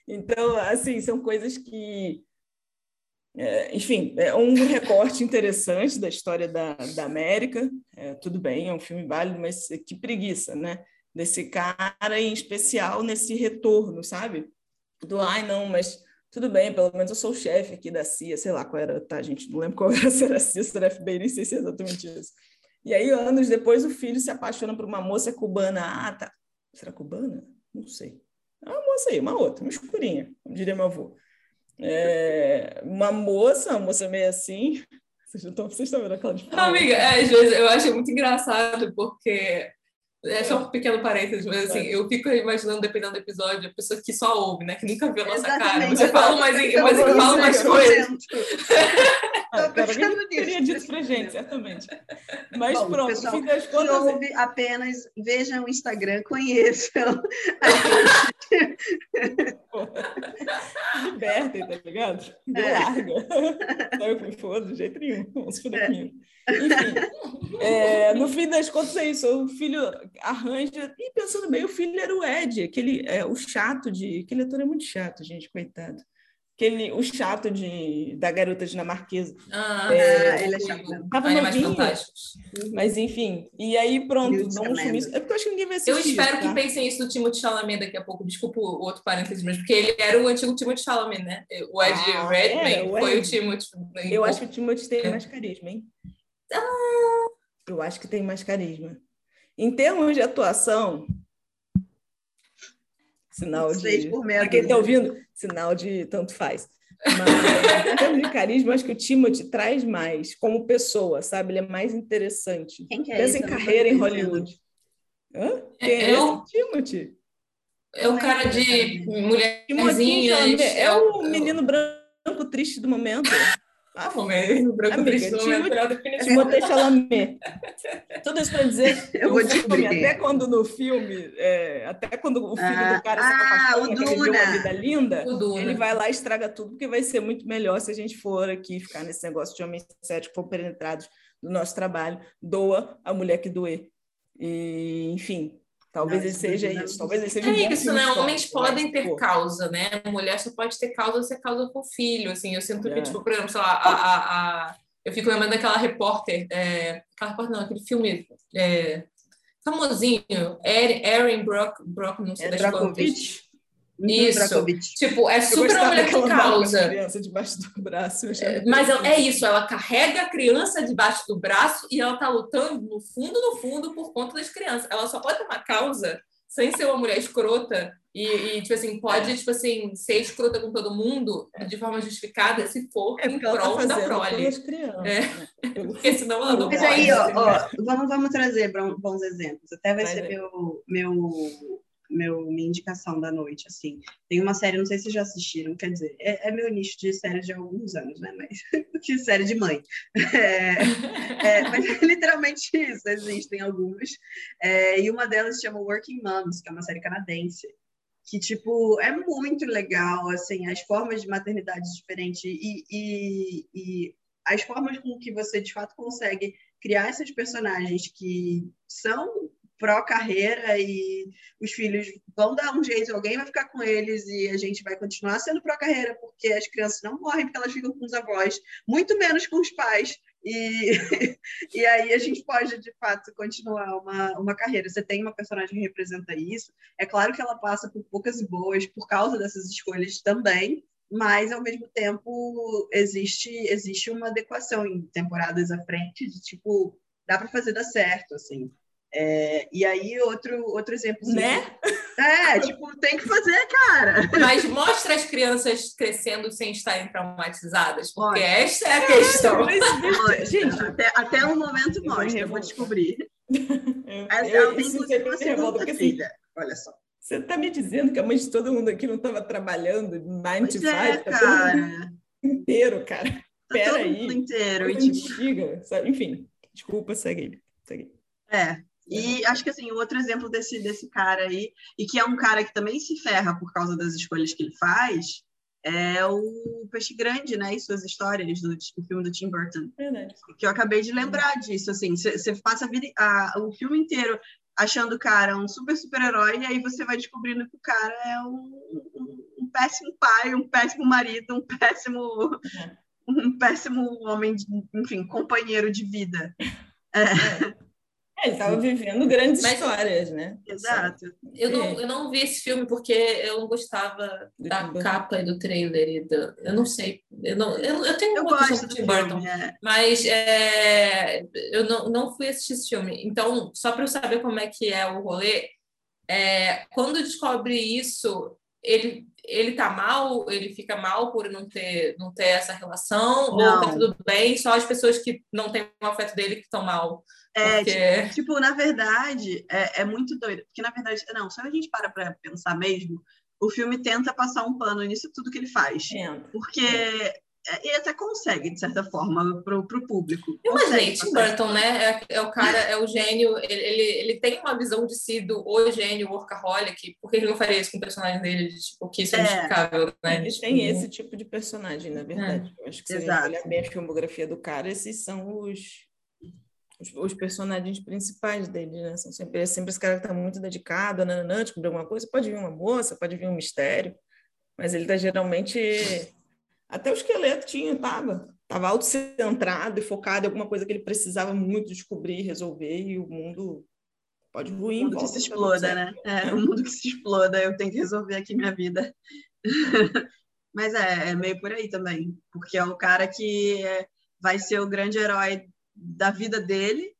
B: Então, assim, são coisas que é, enfim, é um recorte interessante da história da, da América. É, tudo bem, é um filme válido, mas que preguiça, né? Desse cara, em especial nesse retorno, sabe? Do ai, não, mas tudo bem, pelo menos eu sou o chefe aqui da CIA, sei lá qual era, tá, gente? Não lembro qual era, se era CIA, se era FBI, nem sei se é exatamente isso. E aí, anos depois, o filho se apaixona por uma moça cubana. Ah, tá. Será cubana? Não sei. É uma moça aí, uma outra, uma escurinha, como diria meu avô. É, uma moça, uma moça meio assim. Vocês estão, vocês estão vendo aquela de
A: Não, amiga, é, às vezes eu acho muito engraçado, porque é só um pequeno parênteses, mas assim, eu fico imaginando, dependendo do episódio, a pessoa que só ouve, né? Que nunca viu a nossa Exatamente. cara. Você fala mais, mas fala mais coisas.
B: Ah, cara, alguém teria dito pra gente, certamente. Mas Bom, pronto,
C: pessoal, fim das contas. Ouve, apenas vejam o Instagram, conheçam.
B: Libertem, tá ligado? Me é. larga. Eu fui foda, de jeito nenhum. Vamos é. Enfim, é, no fim das contas é isso. O filho arranja. E pensando bem, o filho era o Ed, aquele, é, o chato de. Aquele ator é muito chato, gente, coitado aquele, o chato de, da garota dinamarquesa.
A: Ah, é, ele é chato.
B: Tava novinho, é mas enfim. E aí, pronto, dá um sumiço. É porque eu acho que ninguém vai assistir.
A: Eu espero tá? que pensem isso no Timothée Chalamet daqui a pouco. Desculpa o outro parênteses, mas porque ele era o antigo Timothée Chalamet, né? O Ed ah, Redmayne foi o Timothée.
B: Eu acho que o Timothée tem é. mais carisma, hein? Ah. Eu acho que tem mais carisma. Em termos de atuação, sinal de. Para quem está ouvindo, sinal de tanto faz. Mas, em termos de carisma, acho que o Timothy traz mais como pessoa, sabe? Ele é mais interessante.
C: Quem que é
B: Pensa em carreira em Hollywood. Hã? Quem é, é o Timothy?
A: É o cara de mulherzinha.
B: É o menino branco triste do momento.
A: Ah, momento, branco Amiga, triste,
B: Timothée Chalamet. Tudo isso para dizer
C: eu vou te filme,
B: até quando no filme, é, até quando o filho ah, do cara ah, se apaixona, que ele viu uma vida linda, ele vai lá e estraga tudo, porque vai ser muito melhor se a gente for aqui ficar nesse negócio de homens sérios que for penetrados do nosso trabalho, doa a mulher que doer. E, enfim, Talvez não, ele seja isso, talvez ele seja
A: é
B: um
A: isso, né? Homens podem ter causa, né? Mulher só pode ter causa se é causa com filho, assim. Eu sinto que, é. tipo, por exemplo, sei lá, a, a, a... eu fico lembrando daquela repórter, é... aquela repórter não, aquele filme é... famosinho, Erin Brock, Brock, não sei é das quantas. Isso. Tipo, é super uma mulher com causa.
B: criança debaixo do braço.
A: É, mas ela, é isso, ela carrega a criança debaixo do braço e ela tá lutando no fundo, no fundo, por conta das crianças. Ela só pode ter uma causa sem ser uma mulher escrota e, e tipo assim, pode, é. tipo assim, ser escrota com todo mundo de forma justificada se for é em tá prol tá da prole. É. Né? Porque senão ela não
C: Mas
A: pode.
C: aí, ó, ó, vamos, vamos trazer bons exemplos. Até vai, vai ser meu, meu meu, minha indicação da noite, assim. Tem uma série, não sei se já assistiram, quer dizer, é, é meu nicho de séries de alguns anos, né? Mas que série de mãe. É, é, mas é literalmente isso, existem algumas. É, e uma delas se chama Working Moms, que é uma série canadense. Que, tipo, é muito legal, assim, as formas de maternidade diferentes e, e, e as formas com que você, de fato, consegue criar esses personagens que são pró-carreira e os filhos vão dar um jeito, alguém vai ficar com eles e a gente vai continuar sendo pró-carreira, porque as crianças não morrem porque elas ficam com os avós, muito menos com os pais. E, e aí a gente pode, de fato, continuar uma, uma carreira. Você tem uma personagem que representa isso. É claro que ela passa por poucas e boas por causa dessas escolhas também, mas ao mesmo tempo existe existe uma adequação em temporadas à frente de tipo dá para fazer dar certo assim é, e aí, outro, outro exemplo.
A: Né?
C: É, tipo, tem que fazer, cara.
A: Mas mostra as crianças crescendo sem estarem traumatizadas, porque Olha. esta é a questão.
C: Mostra. Gente, até, até um momento mostra, eu vou descobrir. Essa eu, é que ser uma segunda assim, filha. Olha só.
B: Você está me dizendo que a mãe de todo mundo aqui não estava trabalhando 9 to 5?
C: É,
B: tá
C: cara.
B: inteiro, cara. Tá Pera
C: aí.
B: Mundo
C: inteiro.
B: E, tipo... antiga, sabe? Enfim, desculpa, segue. segue.
C: É, e acho que assim, o outro exemplo desse, desse cara aí, e que é um cara que também se ferra por causa das escolhas que ele faz, é o Peixe Grande, né? E suas histórias do, do filme do Tim Burton.
B: Verdade.
C: Que eu acabei de lembrar disso, assim. Você passa a vida, a, o filme inteiro achando o cara um super super-herói e aí você vai descobrindo que o cara é um, um, um péssimo pai, um péssimo marido, um péssimo... É. Um péssimo homem, de, enfim, companheiro de vida.
B: É. É. É, ele estava vivendo grandes Mas, histórias, né?
C: Exato.
A: Eu não, eu não vi esse filme porque eu não gostava do da capa e do trailer. E do, eu não sei. Eu, não, eu, eu tenho eu uma
C: gosto do Tim Burton, é.
A: mas é, eu não, não fui assistir esse filme. Então, só para eu saber como é que é o rolê, é, quando descobre isso, ele ele tá mal, ele fica mal por não ter, não ter essa relação, não. ou tá tudo bem, só as pessoas que não têm o afeto dele que estão mal.
C: É, porque... tipo, tipo, na verdade, é, é muito doido. Porque, na verdade, não, se a gente para para pensar mesmo, o filme tenta passar um pano nisso tudo que ele faz. É. Porque ele até consegue, de certa forma, para o público.
A: Imagina, Tim Burton, né? É, é, o cara, é o gênio, ele, ele, ele, tem uma visão de si do o gênio workaholic, por que ele não faria isso com o personagem dele? Tipo, que isso é, é justificável, né?
B: Ele
A: tipo,
B: tem esse tipo de personagem, na verdade. É. Eu acho que se
C: Exato.
B: olhar bem a filmografia do cara, esses são os os, os, personagens principais dele, né? São sempre, é sempre esse cara que está muito dedicado a nananã, descobrir alguma coisa. Pode vir uma moça, pode vir um mistério, mas ele está geralmente. Até o esqueleto tinha, tava. Estava autocentrado e focado em alguma coisa que ele precisava muito descobrir, resolver, e o mundo pode ruir.
C: O mundo que se exploda, né? É, o mundo que se exploda, eu tenho que resolver aqui minha vida. Mas é, é meio por aí também, porque é o cara que vai ser o grande herói da vida dele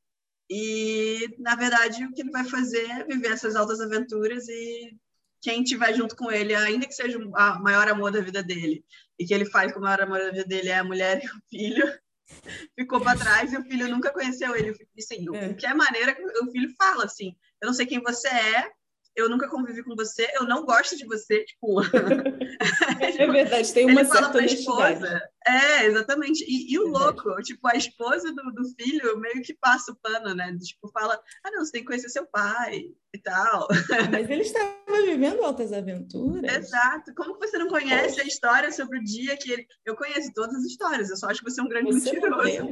C: e na verdade o que ele vai fazer é viver essas altas aventuras e quem estiver junto com ele, ainda que seja o maior amor da vida dele, e que ele faz com o maior amor da vida dele é a mulher e o filho, ficou para trás e o filho nunca conheceu ele. Assim, é. O que é maneira que o filho fala assim: eu não sei quem você é, eu nunca convivi com você, eu não gosto de você, tipo.
B: é verdade, tem uma
C: ele
B: certa fala
C: esposa. É, exatamente. E, e o louco, tipo, a esposa do, do filho meio que passa o pano, né? Tipo, fala, ah, não, você tem que conhecer seu pai e tal.
B: Mas ele estava vivendo altas aventuras.
C: Exato. Como você não conhece Poxa. a história sobre o dia que ele. Eu conheço todas as histórias, eu só acho que você é um grande você mentiroso.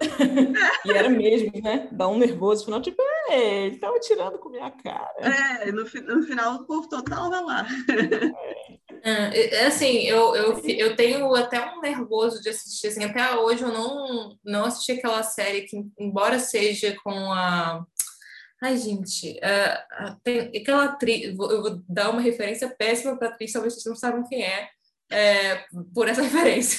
B: e era mesmo, né? Dá um nervoso no final, tipo, é, ele tava tirando com minha cara.
C: É, no, no final o povo total vai lá.
A: É, é, assim, eu, eu, eu tenho até um nervoso de assistir, assim, até hoje eu não, não assisti aquela série que, embora seja com a... Ai, gente, uh, tem aquela atriz, eu vou dar uma referência péssima para atriz, talvez vocês não saibam quem é, é por essa referência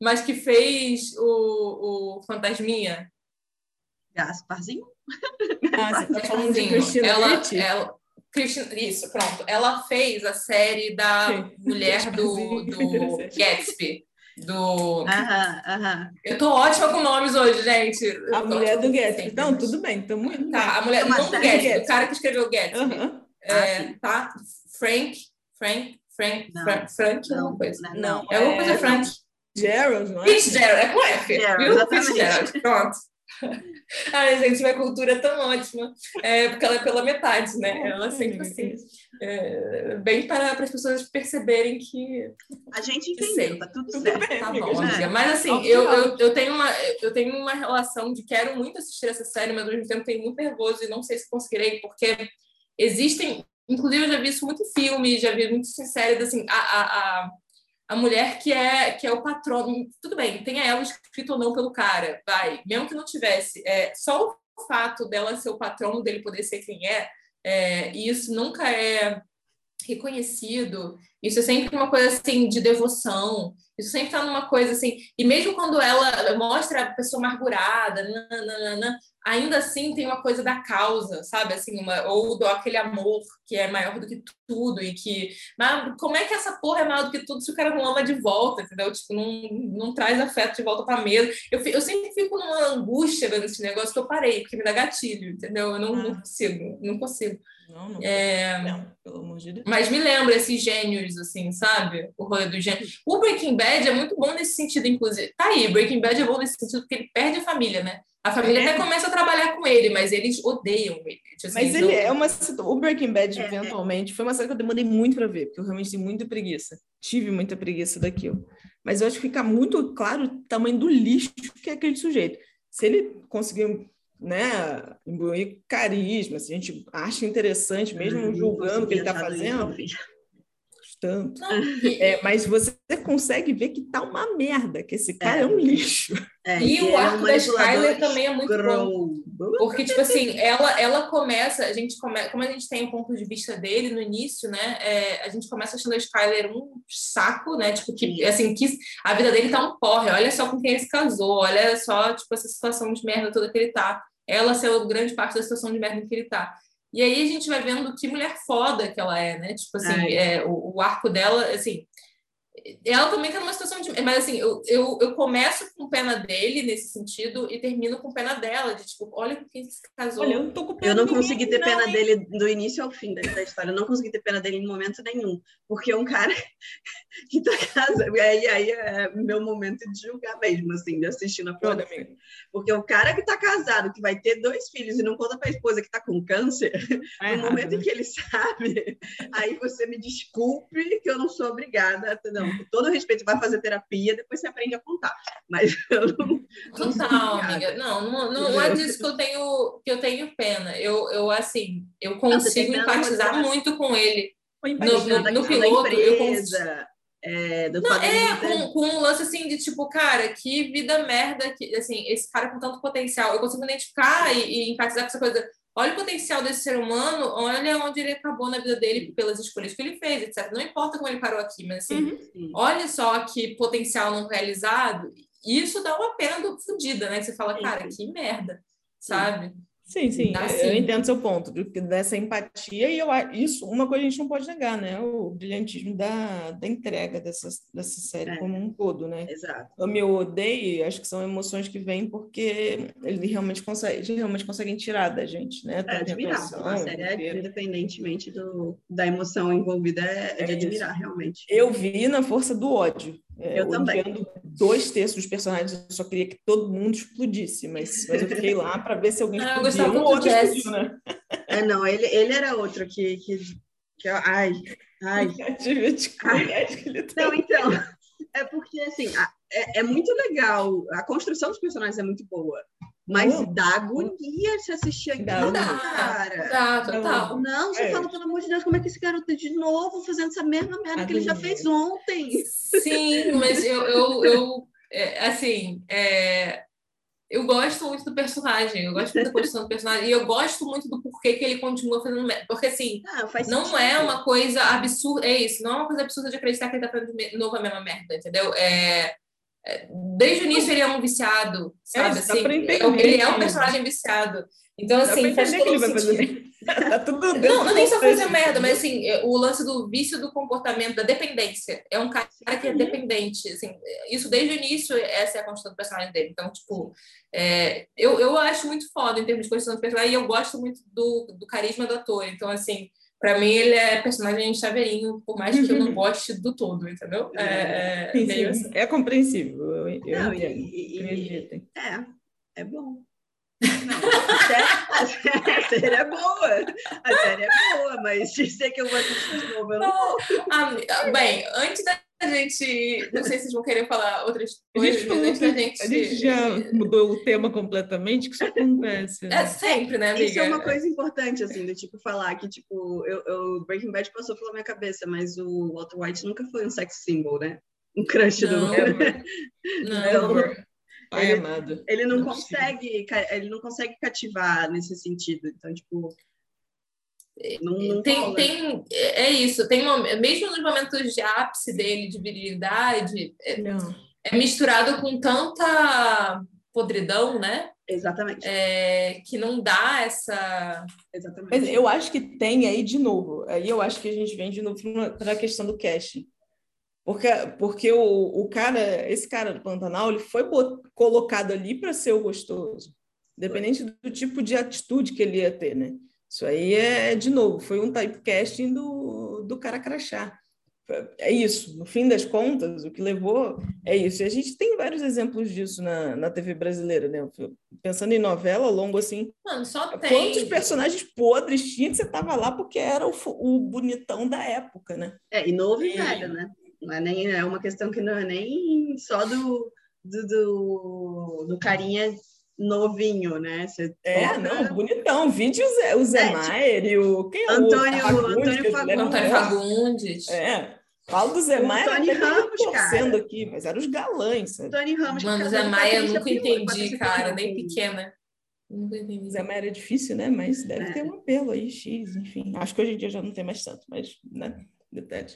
A: mas que fez o, o Fantasminha.
C: Gasparzinho?
B: Ah, você tá falando de Cristina
A: ela, ela, Christian, isso, pronto. Ela fez a série da Sim. mulher do, do Gatsby. Do...
C: Aham, aham.
A: Eu tô ótima com nomes hoje, gente.
B: A mulher do Gatsby. Então, tudo bem, tô muito.
A: Tá, a mulher, não do Gatsby, Gatsby, o cara que escreveu Gatsby. Uhum. É, ah, tá? Frank, Frank, Frank, não, Frank, Frank, não, alguma coisa.
C: Não, não,
A: é alguma coisa Frank.
B: Gerald, não é?
A: Fitzgerald, é com F, viu? Fitzgerald, pronto. Ai, gente, minha cultura é tão ótima, é, porque ela é pela metade, né? Ela é sempre assim, é, bem para, para as pessoas perceberem que.
C: A gente entendeu, tá tudo certo.
A: Tá bom, amiga. Mas assim, eu, eu, eu, tenho uma, eu tenho uma relação de quero muito assistir essa série, mas ao mesmo tempo tenho muito nervoso e não sei se conseguirei, porque existem. Inclusive, eu já vi isso muito em filme, já vi muito em séries, assim, a, a, a a mulher que é que é o patrono. Tudo bem, tenha ela escrito ou não pelo cara, vai. Mesmo que não tivesse, é, só o fato dela ser o patrono, dele poder ser quem é, é e isso nunca é reconhecido. Isso é sempre uma coisa assim de devoção. Isso sempre está numa coisa assim. E mesmo quando ela mostra a pessoa amargurada, nananana, ainda assim tem uma coisa da causa, sabe? Assim, uma, ou do aquele amor que é maior do que tudo e que. Mas como é que essa porra é maior do que tudo se o cara não ama de volta, entendeu? Tipo, não, não traz afeto de volta para mesa. Eu, eu sempre fico numa angústia vendo esse negócio que eu parei, porque me dá gatilho, entendeu? Eu não, ah. não consigo, não consigo.
B: Não, não, é... não, pelo amor de Deus.
A: Mas me lembra esses gênios, assim, sabe? O rolê do gênio. O Breaking Bad é muito bom nesse sentido, inclusive. Tá aí, Breaking Bad é bom nesse sentido porque ele perde a família, né? A família é. até começa a trabalhar com ele, mas eles odeiam ele. Assim,
B: Mas ele é uma. O Breaking Bad, é, eventualmente, foi uma série que eu demorei muito para ver, porque eu realmente tenho muita preguiça. Tive muita preguiça daquilo. Mas eu acho que fica muito claro o tamanho do lixo que é aquele sujeito. Se ele conseguir né, imbuir carisma, se a gente acha interessante, mesmo julgando o que ele está fazendo, tanto. É, mas você consegue ver que tá uma merda, que esse cara é, é um lixo.
A: É, e o arco da Skyler também é muito bom. Porque, tipo assim, ela, ela começa, a gente come, como a gente tem o ponto de vista dele no início, né? É, a gente começa achando a Skyler um saco, né? Tipo, que assim, que a vida dele tá um porre, olha só com quem ele se casou, olha só, tipo, essa situação de merda toda que ele tá. Ela ser grande parte da situação de merda que ele tá. E aí a gente vai vendo que mulher foda que ela é, né? Tipo assim, é, o, o, arco dela, assim, ela também tá numa situação de. Mas assim, eu, eu, eu começo com pena dele nesse sentido e termino com pena dela, de tipo, olha com quem se casou.
C: Olha, eu não tô com pena Eu não consegui ter pena não, dele do início ao fim da, da, história. Eu não consegui ter pena dele em momento nenhum. Porque é um cara que tá casado. E aí, aí é meu momento de julgar mesmo, assim, de assistir na porra Porque o cara que tá casado, que vai ter dois filhos e não conta pra esposa que tá com câncer, é no momento né? em que ele sabe, aí você me desculpe que eu não sou obrigada a não, com todo respeito, vai fazer terapia, depois você aprende a contar. Mas eu não.
A: Total, amiga. Não, não, não é disso que eu tenho, que eu tenho pena. Eu, eu assim, eu consigo não, empatizar muito com ele. No, no, no piloto, eu consigo.
C: É,
A: não, é com, com um lance assim de tipo, cara, que vida merda, que assim, esse cara com tanto potencial. Eu consigo identificar e, e empatizar com essa coisa olha o potencial desse ser humano, olha onde ele acabou na vida dele pelas escolhas que ele fez, etc. Não importa como ele parou aqui, mas assim, uhum. olha só que potencial não realizado. Isso dá uma pena do fodida, né? Que você fala, cara, que merda, sabe?
B: Sim, sim, assim. eu entendo seu ponto, dessa empatia, e eu, isso, uma coisa a gente não pode negar, né? O brilhantismo da, da entrega dessa, dessa série é. como um todo, né?
C: Exato.
B: Eu me odeio, acho que são emoções que vêm porque eles realmente, consegue, realmente conseguem tirar da gente, né?
C: É admirar, a série é, independentemente do, da emoção envolvida, é, é de admirar, isso. realmente.
B: Eu vi na força do ódio,
C: é, eu também.
B: dois terços dos personagens, eu só queria que todo mundo explodisse, mas, mas eu fiquei lá para ver se alguém
A: ah, explodia. Um outro explodiu,
C: né? É, não, ele, ele era outro que, que, que ai, ai. ai. Não, então, é porque, assim, é, é muito legal, a construção dos personagens é muito boa, mas oh. dá agonia se assistir aquilo,
A: dá, cara. Dá, total.
C: Não, você é. fala, pelo amor de Deus, como é que esse garoto tá de novo fazendo essa mesma merda que ele já fez ontem?
A: Sim, mas eu, eu, eu é, assim, é, eu gosto muito do personagem, eu gosto muito da construção do personagem, e eu gosto muito do porquê que ele continua fazendo merda. Porque, assim, ah, não sentido. é uma coisa absurda, é isso, não é uma coisa absurda de acreditar que ele tá fazendo de novo a mesma merda, entendeu? É Desde o início ele é um viciado, sabe? É, assim, ele é um personagem viciado. Então, assim, faz todo sentido. tá tudo não, não nem só fazer merda, mas assim, é, o lance do vício do comportamento, da dependência. É um cara que é dependente. Assim, isso desde o início, essa é a construção do personagem dele. Então, tipo, é, eu, eu acho muito foda em termos de construção do personagem e eu gosto muito do, do carisma do ator. Então, assim, para mim, ele é personagem chaveirinho, por mais que eu não goste do todo, entendeu? É,
B: é, sim, sim. Assim. é compreensível, eu, eu não, entendo. E,
C: e, é, é bom. Não, a, série, a, série, é boa, a série é boa, mas dizer que eu vou assistir de novo, eu não, não
A: ah, Bem, antes da a gente. Não sei se vocês vão querer falar outras coisas, a gente, a gente...
B: a gente já mudou o tema completamente, que isso acontece.
A: Né? É sempre, né, amiga?
C: Isso é uma coisa importante, assim, do tipo, falar que, tipo, eu, eu Breaking Bad passou pela minha cabeça, mas o Walter White nunca foi um sex symbol, né? Um crush
A: não,
C: do.
A: Não,
C: então, Pai ele, amado. Ele não, não consegue, ele não consegue cativar nesse sentido. Então, tipo,
A: não, não tem, tem, é isso, tem mesmo nos momentos de ápice dele, de virilidade, é, é, misturado com tanta podridão, né?
C: Exatamente.
A: É, que não dá essa.
C: Exatamente.
B: Mas eu acho que tem aí de novo. Aí eu acho que a gente vem de novo para a questão do casting. Porque, porque o, o cara, esse cara do Pantanal, ele foi colocado ali para ser o gostoso, independente do tipo de atitude que ele ia ter, né? Isso aí é, de novo, foi um typecasting do, do cara crachá. é isso, no fim das contas, o que levou é isso. E a gente tem vários exemplos disso na, na TV brasileira, né? Pensando em novela, ao longo assim.
A: Mano, só tem.
B: Quantos personagens podres tinha que você tava lá porque era o, o bonitão da época, né?
C: É, e novo e, velho, né? Não é, nem, é uma questão que não é nem só do, do, do, do carinha novinho, né? Você
B: é, não, bonitão. Vídeo o Zé, o Zé é, Maier tipo, e o. Quem é
C: Antônio,
B: o
C: Antônio
A: Fagundes. Antônio Fagundes.
B: É. Falo do Zé Maia,
C: Tony Ramos,
B: torcendo cara. aqui, mas eram os galãs. Sabe?
C: Tony Ramos.
A: Mano, Zé Maia eu nunca entendi, cara, nem pequena. Nunca entendi.
B: Zé Maia era difícil, né? Mas deve é. ter um apelo aí, X, enfim. Acho que hoje em dia já não tem mais tanto, mas, né? Detalhe.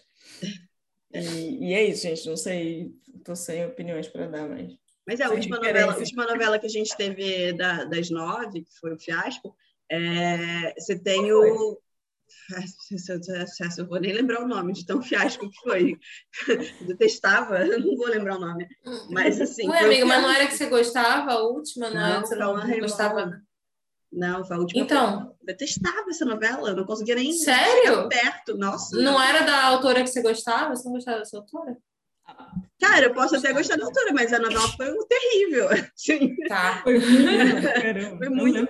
B: E, e é isso, gente. Não sei, tô sem opiniões para dar, mas.
C: Mas é, a última novela, a última novela que a gente teve da, das nove, que foi o Fiasco, é, você tem o, eu vou nem lembrar o nome de tão fiasco que foi. Detestava, não vou lembrar o nome. Mas assim.
A: Ué, amiga, mas não era que você gostava? A última, não, não você não, não gostava?
C: Não, foi a última.
A: Então.
C: Eu detestava essa novela, eu não conseguia nem
A: Sério?
C: perto. Nossa.
A: Não era da autora que você gostava? Você não gostava dessa autora?
C: Cara, eu posso até gostar da autora, mas a novela foi terrível. Assim.
A: Tá.
B: Foi muito,
C: foi muito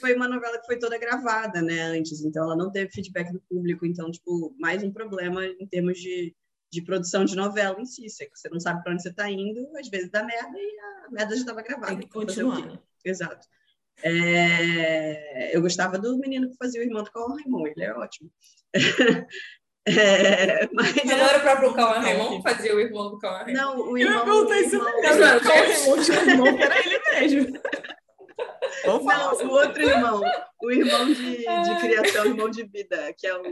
C: Foi uma novela que foi toda gravada, né, antes, então ela não teve feedback do público, então, tipo, mais um problema em termos de, de produção de novela em si, você não sabe para onde você está indo, às vezes dá merda e a merda já estava gravada.
B: Tem que continuar. Né?
C: Exato. É... eu gostava do menino que fazia o irmão do Carl Raymond, ele é ótimo.
A: É, mas... Não era o próprio Cauã Raymond que fazia o irmão do Cauã Raymond?
C: Não, o irmão...
B: Eu perguntei se o Cauã Raymond tinha um irmão que era ele mesmo.
C: Vamos falar. Não, o outro irmão. O irmão de, de criação, o irmão de vida, que é o...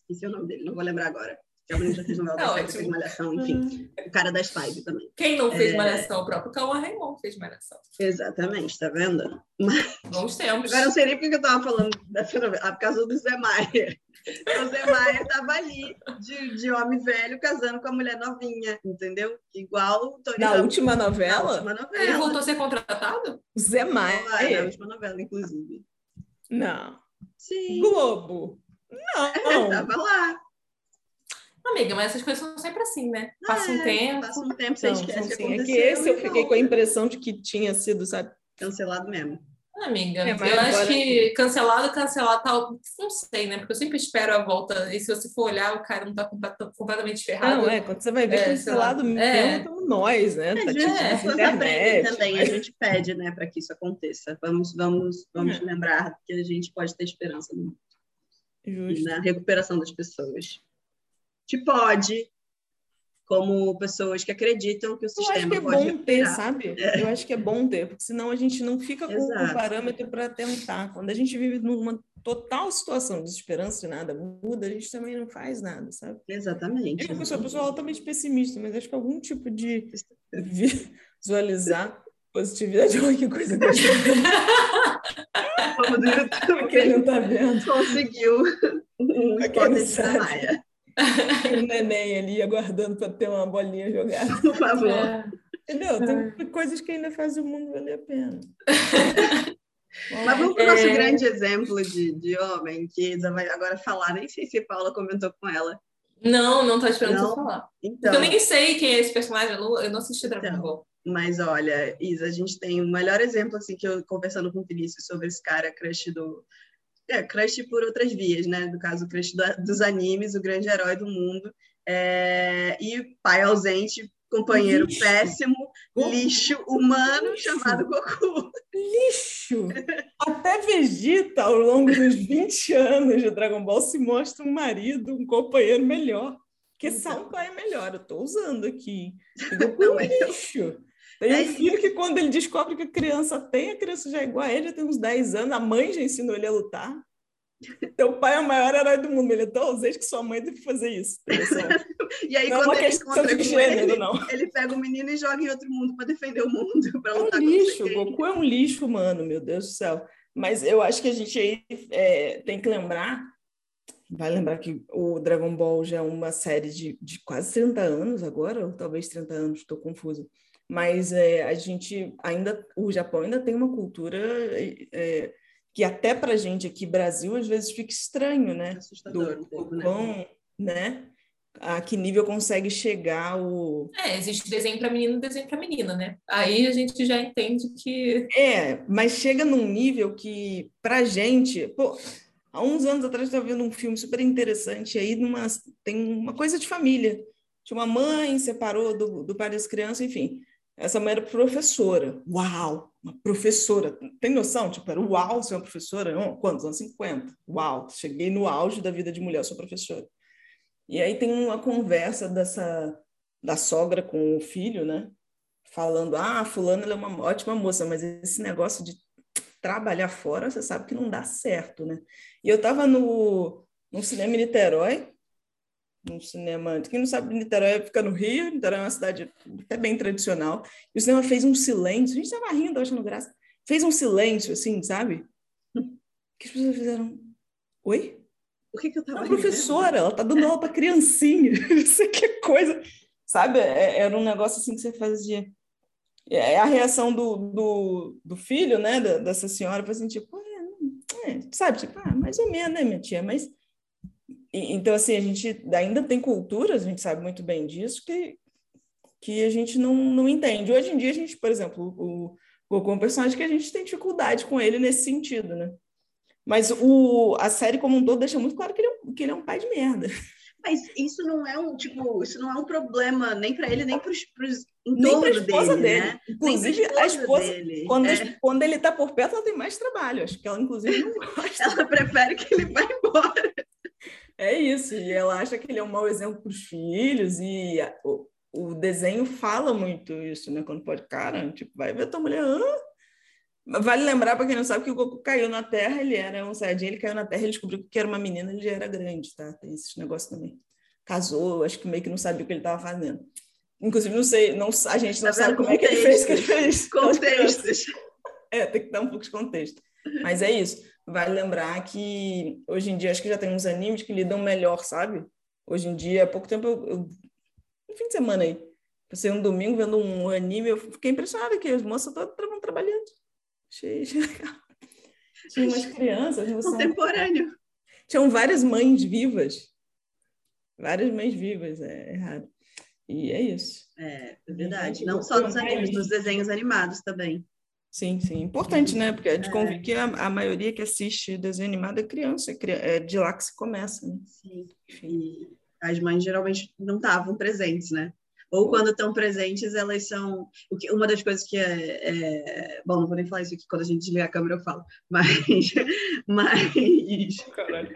C: Esqueci o nome dele, não vou lembrar agora. Que é o menino já fez novela da Sete, fez Malhação, enfim. O cara das Five também.
A: Quem não fez é... Malhação? O próprio Cauã Raymond fez Malhação.
C: Exatamente, tá vendo? Mas...
A: Bons tempos.
C: Agora não sei nem porque eu tava falando dessa novela. Ah, por causa do Zé Maia. O Zé Maia estava ali, de, de homem velho, casando com a mulher novinha, entendeu? Igual o
B: Tony Na última novela? Na
C: última novela.
A: Ele voltou a ser contratado?
B: Zé Maia.
C: Ah, na última novela, inclusive.
B: Não.
C: Sim.
B: Globo. Não.
C: Estava lá.
A: Amiga, mas essas coisas são sempre assim, né? Passa é, um tempo.
C: Passa um tempo, você esquece
B: que É que esse eu fiquei com a impressão de que tinha sido, sabe?
C: Cancelado mesmo.
A: Amiga, é, eu acho que cancelado, cancelado tal, não sei, né? Porque eu sempre espero a volta. E se você for olhar, o cara não tá completamente ferrado.
B: Não, é, quando você vai ver é, cancelado mesmo, é. nós, né?
C: É, tá tipo, internet, também, mas... a gente pede, né, para que isso aconteça. Vamos, vamos, vamos é. lembrar que a gente pode ter esperança no, na recuperação das pessoas. Te pode, como pessoas que acreditam que o sistema
B: eu acho que é bom ter, sabe? É. Eu acho que é bom ter, porque senão a gente não fica com o parâmetro para tentar. Quando a gente vive numa total situação de desesperança de nada muda, a gente também não faz nada, sabe?
C: Exatamente.
B: Eu sou uma pessoa altamente pessimista, mas acho que algum tipo de visualizar positividade, olha que coisa.
C: Como do YouTube. Quem não tá vendo. Conseguiu. Um hipótese Maia.
B: um neném ali aguardando para ter uma bolinha jogada.
C: Por favor. É.
B: Entendeu? Tem é. coisas que ainda fazem o mundo valer a pena.
C: Mas vamos para o nosso é... grande exemplo de, de homem, que Isa vai agora falar. Nem sei se a Paula comentou com ela.
A: Não, não estou esperando não? você falar. Então, eu nem sei quem é esse personagem, eu não, eu não assisti Dragon então, Ball.
C: Mas olha, Isa, a gente tem o um melhor exemplo, assim, que eu conversando com o Vinícius sobre esse cara, crush do, é, crush por outras vias, né? No caso, o crush do, dos animes, o grande herói do mundo. É, e pai ausente, companheiro lixo. péssimo, lixo humano lixo. chamado Goku.
B: Lixo! Até Vegeta, ao longo dos 20 anos de Dragon Ball, se mostra um marido, um companheiro melhor. Porque então. pai é melhor, eu estou usando aqui. Goku é lixo. Tem é um filho isso. que quando ele descobre que a criança tem, a criança já é igual a ele, já tem uns 10 anos, a mãe já ensinou ele a lutar. Teu pai é o maior herói do mundo, ele é tão ausente que sua mãe deve fazer isso.
C: e aí, não é quando é ele encontra de gênero, ele, não. ele pega o menino e joga em outro mundo para defender o mundo.
B: É um lixo, o Goku é um lixo humano, meu Deus do céu. Mas eu acho que a gente aí é, tem que lembrar, vai lembrar que o Dragon Ball já é uma série de, de quase 30 anos agora, ou talvez 30 anos, estou confusa mas é, a gente ainda, o Japão ainda tem uma cultura é, que até para a gente aqui Brasil às vezes fica estranho, né?
C: Assustador
B: do,
C: um pouco,
B: né?
C: né?
B: né? A que nível consegue chegar o.
A: É, existe desenho para menino e desenho para menina, né? Aí a gente já entende que.
B: É, mas chega num nível que, pra gente. Pô, há uns anos atrás eu estava vendo um filme super interessante aí, numa, tem uma coisa de família. Tinha uma mãe, separou do, do pai das crianças, enfim. Essa mãe era professora. Uau! Uma professora. Tem noção? Tipo, era uau ser uma professora. Quantos? Anos 50. Uau! Cheguei no auge da vida de mulher, sou professora. E aí tem uma conversa dessa da sogra com o filho, né? Falando, ah, fulano é uma ótima moça, mas esse negócio de trabalhar fora, você sabe que não dá certo, né? E eu estava no, no cinema em Niterói, um cinema. Quem não sabe, Niterói fica no Rio, Niterói é uma cidade até bem tradicional. E o cinema fez um silêncio, a gente estava rindo, achando graça. Fez um silêncio, assim, sabe? Que as pessoas fizeram. Oi?
C: Por que, que eu tava.
B: A professora, ela tá dando aula para criancinha. Não sei que coisa. Sabe? É, era um negócio assim que você fazia. É a reação do, do, do filho, né, dessa senhora, foi assim, tipo, é, é, sabe, tipo, ah, mais ou menos, né, minha tia, mas então, assim, a gente ainda tem culturas, a gente sabe muito bem disso, que, que a gente não, não entende. Hoje em dia, a gente, por exemplo, o Goku é um personagem que a gente tem dificuldade com ele nesse sentido, né? Mas o, a série como um todo deixa muito claro que ele, é, que ele é um pai de merda.
C: Mas isso não é um tipo, isso não é um problema nem para ele nem para os nem para a esposa dele,
B: dele. Né? Inclusive esposa a esposa dele. Quando, é. quando ele está por perto, ela tem mais trabalho. Acho que ela inclusive não gosta.
C: ela prefere que ele vá embora.
B: É isso, e ela acha que ele é um mau exemplo para os filhos, e o, o, desenho fala muito isso, né? Quando pode, cara, tipo, vai ver tua mulher, Hã? Vale lembrar, para quem não sabe, que o Goku caiu na Terra, ele era um Saiyajin, ele caiu na Terra, ele descobriu que era uma menina, ele já era grande, tá? Tem esse negócio também. Casou, acho que meio que não sabia o que ele estava fazendo. Inclusive, não sei, não, a gente não tá sabe como é que ele fez que ele fez.
C: Contextos.
B: É, tem que dar um pouco de contexto. Mas é isso. Vale lembrar que hoje em dia acho que já tem uns animes que lidam melhor, sabe? Hoje em dia, há pouco tempo, eu, eu no fim de semana aí, passei um domingo vendo um anime, eu fiquei impressionada que as moças estavam trabalhando. Achei, legal. Tinha umas crianças.
C: Contemporâneo.
B: Tinham várias mães vivas. Várias mães vivas, é errado. E é isso.
C: É, é verdade. Não só nos animes, nos desenhos animados também.
B: Sim, sim. Importante, né? Porque é de convir que a, a, maioria que assiste desenho animado é criança, é de lá que se começa, né?
C: Sim. E as mães geralmente não estavam presentes, né? Ou quando estão presentes, elas são. Uma das coisas que é, é, Bom, não vou nem falar isso aqui, quando a gente desligar a câmera eu falo. Mas. mas... Caralho.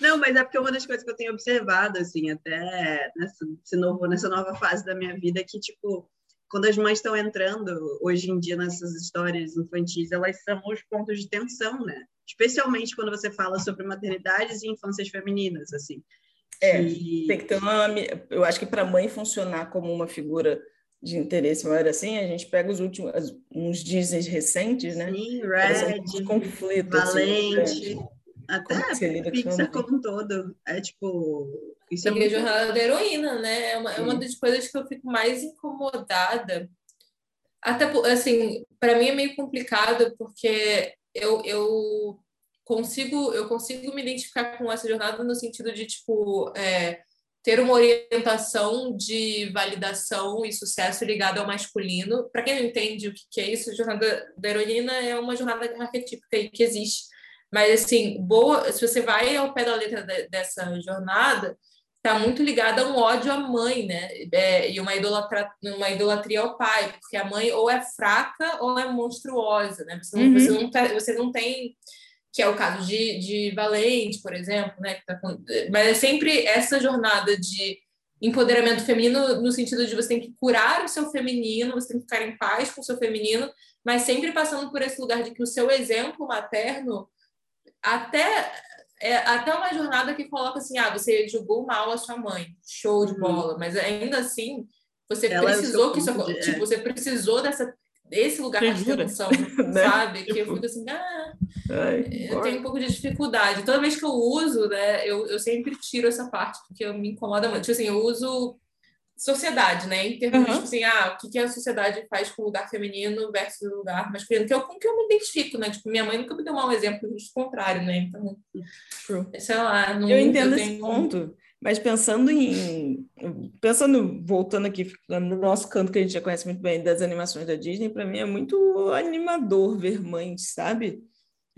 C: Não, mas é porque uma das coisas que eu tenho observado, assim, até nessa, novo, nessa nova fase da minha vida, que, tipo, quando as mães estão entrando hoje em dia nessas histórias infantis, elas são os pontos de tensão, né? Especialmente quando você fala sobre maternidades e infâncias femininas, assim.
B: É, que... tem que ter uma. Eu acho que para a mãe funcionar como uma figura de interesse maior assim, a gente pega os últimos, uns Disney recentes, né?
C: Sim, Red,
B: conflito,
C: assim, Valente, assim, até a Pixar como um todo. É tipo.
A: Isso é e a jornada da heroína, né? É uma, é uma das coisas que eu fico mais incomodada. Até, assim, para mim é meio complicado, porque eu, eu consigo eu consigo me identificar com essa jornada no sentido de tipo é, ter uma orientação de validação e sucesso ligada ao masculino. Para quem não entende o que é isso, a jornada da heroína é uma jornada arquetípica que existe. Mas assim, boa, se você vai ao pé da letra de, dessa jornada, está muito ligada a um ódio à mãe, né? É, e uma, idolatra, uma idolatria ao pai, porque a mãe ou é fraca ou é monstruosa, né? Você não, uhum. você não, tá, você não tem que é o caso de, de Valente, por exemplo, né? Tá mas é sempre essa jornada de empoderamento feminino no sentido de você tem que curar o seu feminino, você tem que ficar em paz com o seu feminino, mas sempre passando por esse lugar de que o seu exemplo materno até é até uma jornada que coloca assim, ah, você julgou mal a sua mãe, show de uhum. bola, mas ainda assim você Ela é precisou é que isso, tipo, você precisou dessa esse lugar de atenção, né? sabe? Que eu tipo, fico assim, ah, Ai, eu tenho um pouco de dificuldade. Toda vez que eu uso, né, eu, eu sempre tiro essa parte, porque eu me incomoda muito. Tipo assim, eu uso sociedade, né? Em termos uhum. de, tipo assim, ah, o que, que a sociedade faz com o lugar feminino versus o lugar masculino, que eu, com que eu me identifico, né? Tipo, minha mãe nunca me deu um exemplo do contrário, né? Então, True. sei lá.
B: Não, eu entendo eu tenho... esse ponto. Mas pensando em. Pensando, voltando aqui, no nosso canto que a gente já conhece muito bem das animações da Disney, para mim é muito animador ver mães, sabe?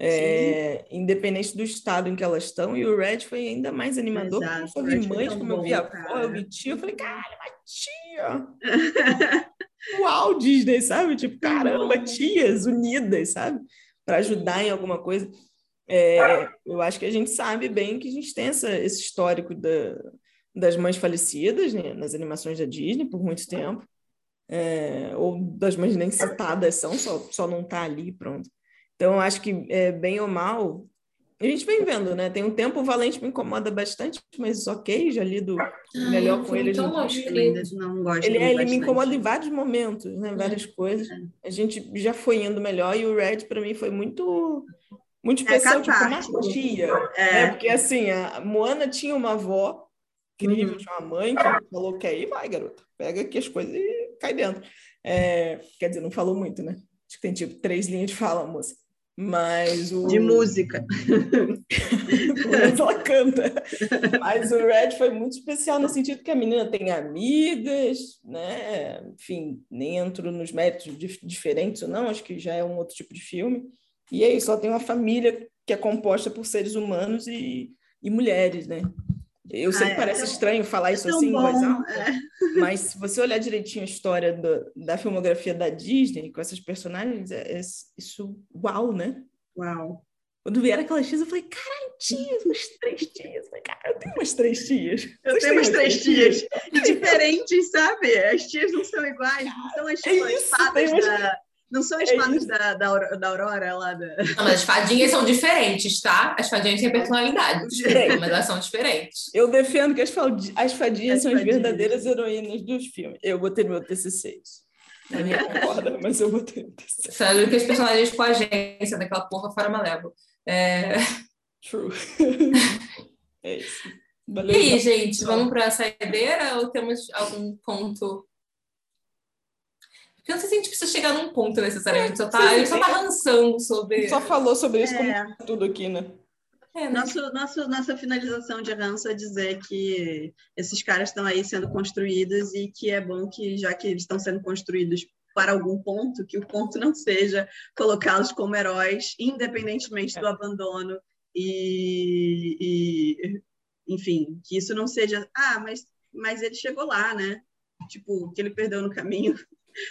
B: É, independente do estado em que elas estão, e o Red foi ainda mais animador, Exato, eu vi mães, como eu vi a avó, eu vi tia, eu falei, caralho, uma tia! Uau, Disney, sabe? Tipo, caramba, tias unidas, sabe? Para ajudar em alguma coisa. É, eu acho que a gente sabe bem que a gente tem essa, esse histórico da, das mães falecidas né, nas animações da Disney por muito tempo, é, ou das mães nem citadas são, só, só não tá ali, pronto. Então, eu acho que, é, bem ou mal, a gente vem vendo, né? Tem um tempo o Valente me incomoda bastante, mas ok, já lido melhor com ele.
C: Não gosto
B: ele, é, ele me incomoda em vários momentos, né? Várias é. coisas. A gente já foi indo melhor e o Red para mim foi muito muito é especial, é tipo uma tia. É. Né? Porque assim, a Moana tinha uma avó incrível, uhum. tinha uma mãe que falou que aí vai, garota, pega aqui as coisas e cai dentro. É, quer dizer, não falou muito, né? Acho que tem tipo três linhas de fala, moça. Mas o...
C: De música.
B: ela canta. Mas o Red foi muito especial no sentido que a menina tem amigas, né? Enfim, nem entro nos métodos diferentes ou não, acho que já é um outro tipo de filme. E aí só tem uma família que é composta por seres humanos e, e mulheres, né? Eu sei ah, que é, parece é, estranho falar é isso assim, bom, alta, é. mas se você olhar direitinho a história do, da filmografia da Disney com essas personagens, é, é isso, uau, né?
C: Uau.
B: Quando vieram aquelas tias, eu falei, caralho, tias, umas três tias. Eu falei, cara, eu tenho umas três tias.
C: Eu tenho umas três tias. tias. diferentes, sabe? As tias não são iguais, não são as, é isso, fadas umas... da não são as é fadas da, da, da Aurora lá da.
A: Não, mas as fadinhas são diferentes, tá? As fadinhas têm personalidade, mas elas são diferentes.
B: Eu defendo que as, fadinhas, as fadinhas as são fadinhas. as verdadeiras heroínas dos filmes. Eu botei no meu TCC isso. Ninguém concorda, mas eu botei no TCC.
A: Sabe que os personagens com a agência daquela porra fora malévola. É...
B: True. é isso.
A: Valeu, e aí, gente, vamos para a saideira ou temos algum ponto porque eu não sei se a gente precisa chegar num ponto necessariamente, é, só tá, a gente só tá rançando sobre.
B: Só falou sobre isso é. como tudo aqui, né?
C: É, né? Nosso, nosso, nossa finalização de ranço é dizer que esses caras estão aí sendo construídos e que é bom que, já que eles estão sendo construídos para algum ponto, que o ponto não seja colocá-los como heróis, independentemente é. do abandono e, e, enfim, que isso não seja, ah, mas, mas ele chegou lá, né? Tipo, que ele perdeu no caminho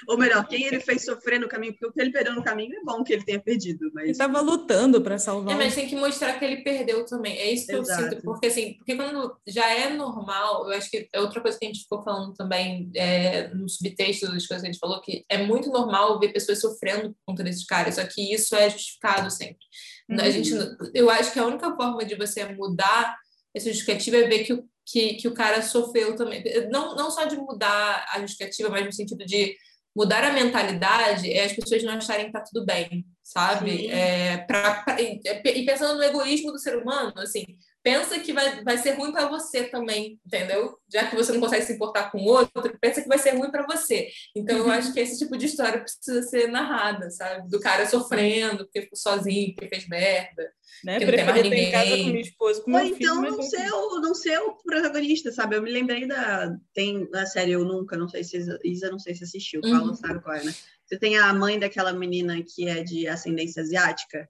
C: ou melhor, quem ele fez sofrer no caminho, porque o que ele perdeu no caminho é bom que ele tenha perdido. Mas... Ele
B: estava lutando para salvar.
A: É, mas tem que mostrar que ele perdeu também. É isso que Exato. eu sinto, porque assim, porque quando já é normal, eu acho que é outra coisa que a gente ficou falando também é, no subtexto das coisas que a gente falou, que é muito normal ver pessoas sofrendo por conta desses caras, só que isso é justificado sempre. Uhum. A gente, eu acho que a única forma de você mudar essa justificativa é ver que o que, que o cara sofreu também. Não, não só de mudar a justificativa, mas no sentido de mudar a mentalidade é as pessoas não acharem que tá tudo bem, sabe? É, pra, pra, e, e pensando no egoísmo do ser humano, assim, pensa que vai, vai ser ruim para você também, entendeu? Já que você não consegue se importar com o outro, pensa que vai ser ruim para você. Então, eu acho que esse tipo de história precisa ser narrada, sabe? Do cara sofrendo, porque ficou sozinho, porque fez merda.
B: Né? Preferir ter em casa com minha esposa, com
C: Ou
B: meu
C: então não ser, o, não ser o protagonista, sabe? Eu me lembrei da... Tem a série Eu Nunca, não sei se... Isa, não sei se assistiu, uhum. Paulo sabe qual é, né? Você tem a mãe daquela menina que é de ascendência asiática,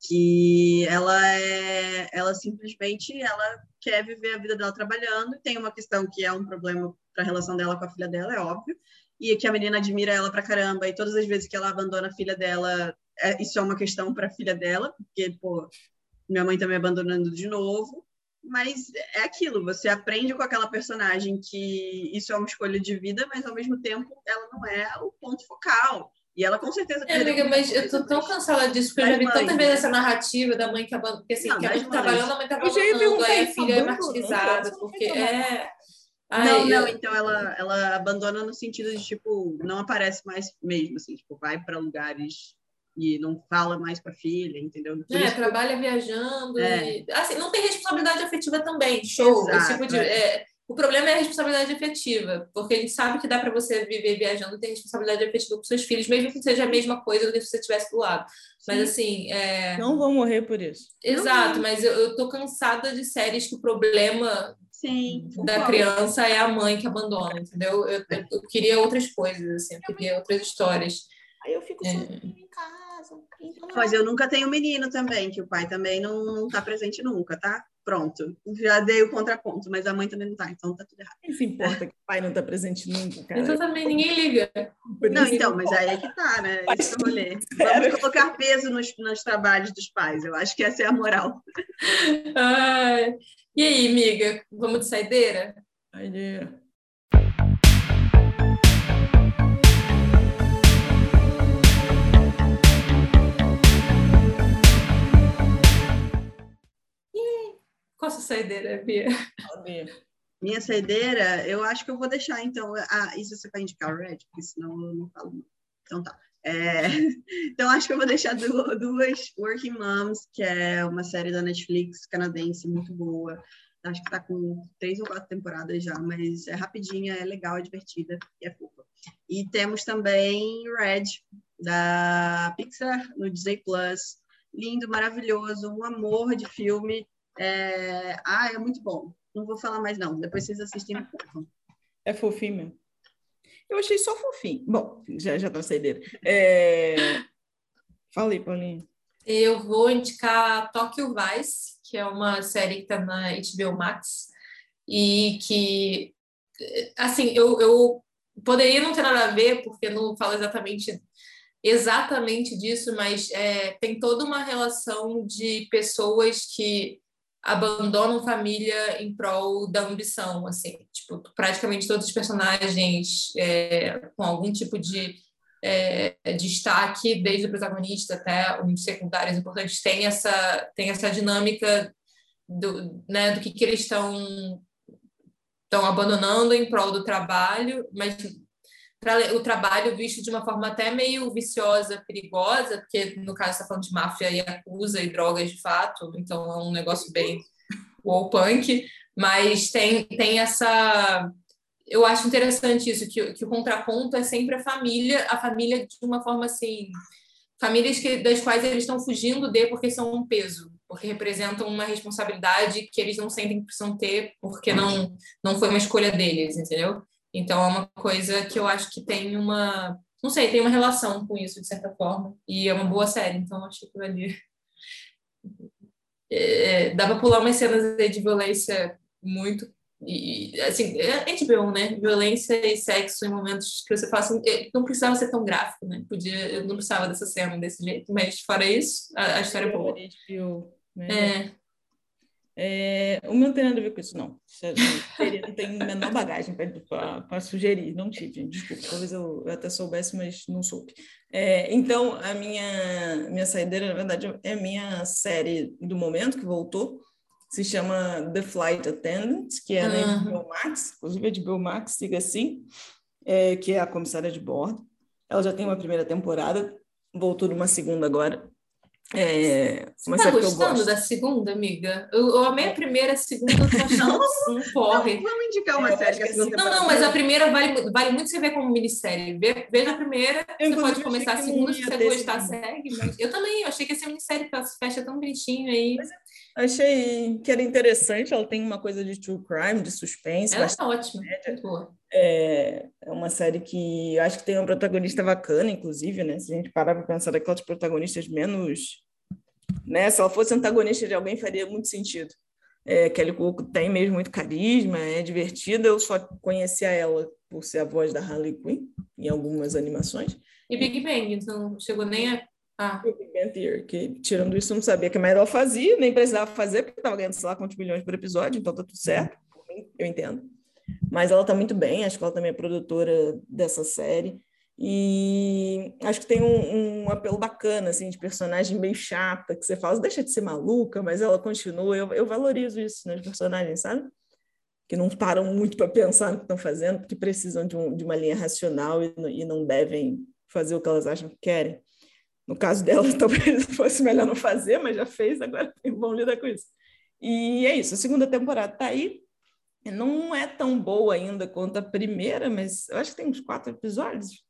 C: que ela é, ela simplesmente ela quer viver a vida dela trabalhando tem uma questão que é um problema para a relação dela com a filha dela, é óbvio, e que a menina admira ela pra caramba e todas as vezes que ela abandona a filha dela, é, isso é uma questão para a filha dela, porque pô, minha mãe tá me abandonando de novo, mas é aquilo, você aprende com aquela personagem que isso é uma escolha de vida, mas ao mesmo tempo ela não é o ponto focal. E ela com certeza.
A: É, amiga, mas eu tô tão cansada disso, porque eu já vi tantas vezes essa narrativa da mãe que abandona. Porque assim, não, que a mãe tá trabalhando, a mãe tá abandonando, aí a filha é martirizada, porque é.
C: Ai, não, não, eu... então ela, ela abandona no sentido de, tipo, não aparece mais mesmo, assim, tipo, vai para lugares e não fala mais com a filha, entendeu?
A: Por é, trabalha viajando é. e, assim, não tem responsabilidade afetiva também, show, Exato, esse tipo de... É. É, o problema é a responsabilidade afetiva, porque a gente sabe que dá para você viver viajando e ter responsabilidade afetiva com seus filhos, mesmo que seja a mesma coisa do que se você estivesse do lado. Mas assim. É...
B: Não vão morrer por isso.
A: Exato, mas eu, eu tô cansada de séries que o problema
C: Sim.
A: Da criança é a mãe que abandona, entendeu? Eu, eu, eu queria outras coisas, assim, eu queria outras histórias.
B: Aí eu fico é. em casa.
C: Então... Mas eu nunca tenho menino também, que o pai também não, não tá presente nunca, tá? Pronto. Já dei o contraponto, mas a mãe também não tá, então tá tudo errado.
B: Quem se importa que o pai não tá presente nunca, cara?
A: Então também ninguém liga.
C: Não, então, mas aí é que tá, né? Esse é o rolê. Vamos colocar peso nos, nos trabalhos dos pais. Eu acho que essa é a moral.
A: Ai. E aí, amiga, vamos de saideira?
B: Saideira.
A: Qual a sua saideira, Bia?
C: Minha saideira, eu acho que eu vou deixar, então. Ah, isso você vai indicar o Red, porque senão eu não falo. Então tá. É, então, acho que eu vou deixar duas Working Moms, que é uma série da Netflix canadense muito boa. Acho que está com três ou quatro temporadas já, mas é rapidinha, é legal, é divertida e é fofa. E temos também Red, da Pixar, no Disney Plus. Lindo, maravilhoso, um amor de filme. É... Ah, é muito bom. Não vou falar mais, não. Depois vocês assistem.
B: É fofinho mesmo. Eu achei só fofinho. Bom, já, já trouxe dele. É... Fala aí, Paulinha.
A: Eu vou indicar Tokyo Vice, que é uma série que está na HBO Max e que, assim, eu, eu poderia não ter nada a ver, porque não fala exatamente exatamente disso, mas é, tem toda uma relação de pessoas que abandonam família em prol da ambição, assim, tipo, praticamente todos os personagens é, com algum tipo de é, destaque, desde o protagonista até os secundários importantes, tem essa, tem essa dinâmica do, né, do que, que eles estão estão abandonando em prol do trabalho, mas o trabalho visto de uma forma até meio viciosa, perigosa, porque no caso está falando de máfia e acusa e drogas de fato, então é um negócio bem wall punk, mas tem, tem essa. Eu acho interessante isso, que, que o contraponto é sempre a família, a família de uma forma assim. Famílias que, das quais eles estão fugindo de porque são um peso, porque representam uma responsabilidade que eles não sentem que precisam ter porque não, não foi uma escolha deles, entendeu? Então, é uma coisa que eu acho que tem uma. Não sei, tem uma relação com isso, de certa forma. E é uma boa série, então acho que ali. É, dá para pular umas cenas de violência muito. E, assim, é HBO, né? Violência e sexo em momentos que você fala assim, é, não precisava ser tão gráfico, né? Podia, eu não precisava dessa cena desse jeito, mas fora isso, a, a história é boa. HBO, né? É,
B: é, o meu não tem nada a ver com isso, não. Seria, não tem menor bagagem para sugerir, não tive, desculpa, talvez eu, eu, até soubesse, mas não soube. É, então, a minha, minha saideira, na verdade, é a minha série do momento, que voltou, se chama The Flight Attendant, que é uhum. na HBO Max, inclusive a HBO Max, siga assim, é, que é a comissária de bordo. Ela já tem uma primeira temporada, voltou numa segunda agora, é,
A: Você tá gostando da segunda, amiga? Eu, eu amei a primeira, a segunda eu tô achando um porre.
C: Vamos indicar uma é, série que a segunda
A: Não, não, mas a primeira vale, vale muito você ver como minissérie. Veja a primeira, eu você pode começar a segunda, se você gostar, segue. Mas eu também, eu achei que ia ser minissérie, porque ela se fecha tão bonitinho aí. Mas
B: achei que era interessante, ela tem uma coisa de true crime, de suspense.
A: Ela é ótima, muito boa.
B: É, é uma série que acho que tem uma protagonista bacana, inclusive, né? Se a gente parar para pensar daquelas protagonistas menos. Né? Se ela fosse antagonista de alguém, faria muito sentido. É, Kelly Cuoco tem mesmo muito carisma, é divertida. Eu só conhecia ela por ser a voz da Harley Quinn em algumas animações.
A: E Big Bang, então chegou nem a. Ah.
B: Big Bang Theory, que tirando isso, não sabia que mais ela fazia, nem precisava fazer, porque estava ganhando, sei lá, quantos milhões por episódio, então tá tudo certo. Eu entendo. Mas ela está muito bem, acho que ela também é produtora dessa série. E acho que tem um, um, apelo bacana, assim, de personagem meio chata, que você fala, deixa de ser maluca, mas ela continua. Eu, eu valorizo isso nos personagens, sabe? Que não param muito para pensar no que estão fazendo, porque precisam de, um, de uma linha racional e, e, não devem fazer o que elas acham que querem. No caso dela, talvez fosse melhor não fazer, mas já fez, agora vão lidar com isso. E é isso, a segunda temporada está aí, não é tão boa ainda quanto a primeira, mas eu acho que tem uns quatro episódios.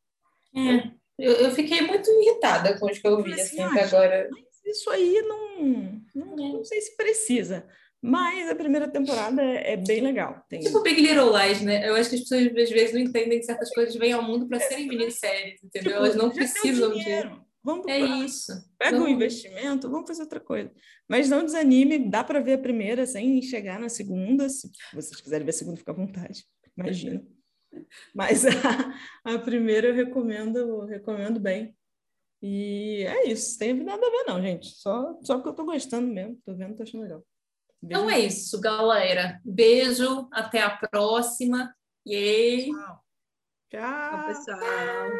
A: É, eu, eu fiquei muito irritada com os que eu vi, assim, assim até agora.
B: Isso aí não, não, é. não sei se precisa. Mas a primeira temporada é, é bem legal. Tem...
A: Tipo Big Little Lies, né? Eu acho que as pessoas às vezes não entendem que certas coisas vêm ao mundo para serem minisséries, entendeu? Tipo, Elas não precisam de.
B: Vamos
A: é isso.
B: Pega o um investimento, vamos fazer outra coisa. Mas não desanime, dá para ver a primeira sem chegar na segunda. Se vocês quiserem ver a segunda, fica à vontade. Imagina. Mas a, a primeira eu recomendo, recomendo bem. E é isso, tem nada a ver, não, gente. Só, só que eu tô gostando mesmo, tô vendo, tô achando legal.
A: Beijo. Então é isso, galera. Beijo, até a próxima. Yay!
B: Tchau. Tchau,
C: pessoal.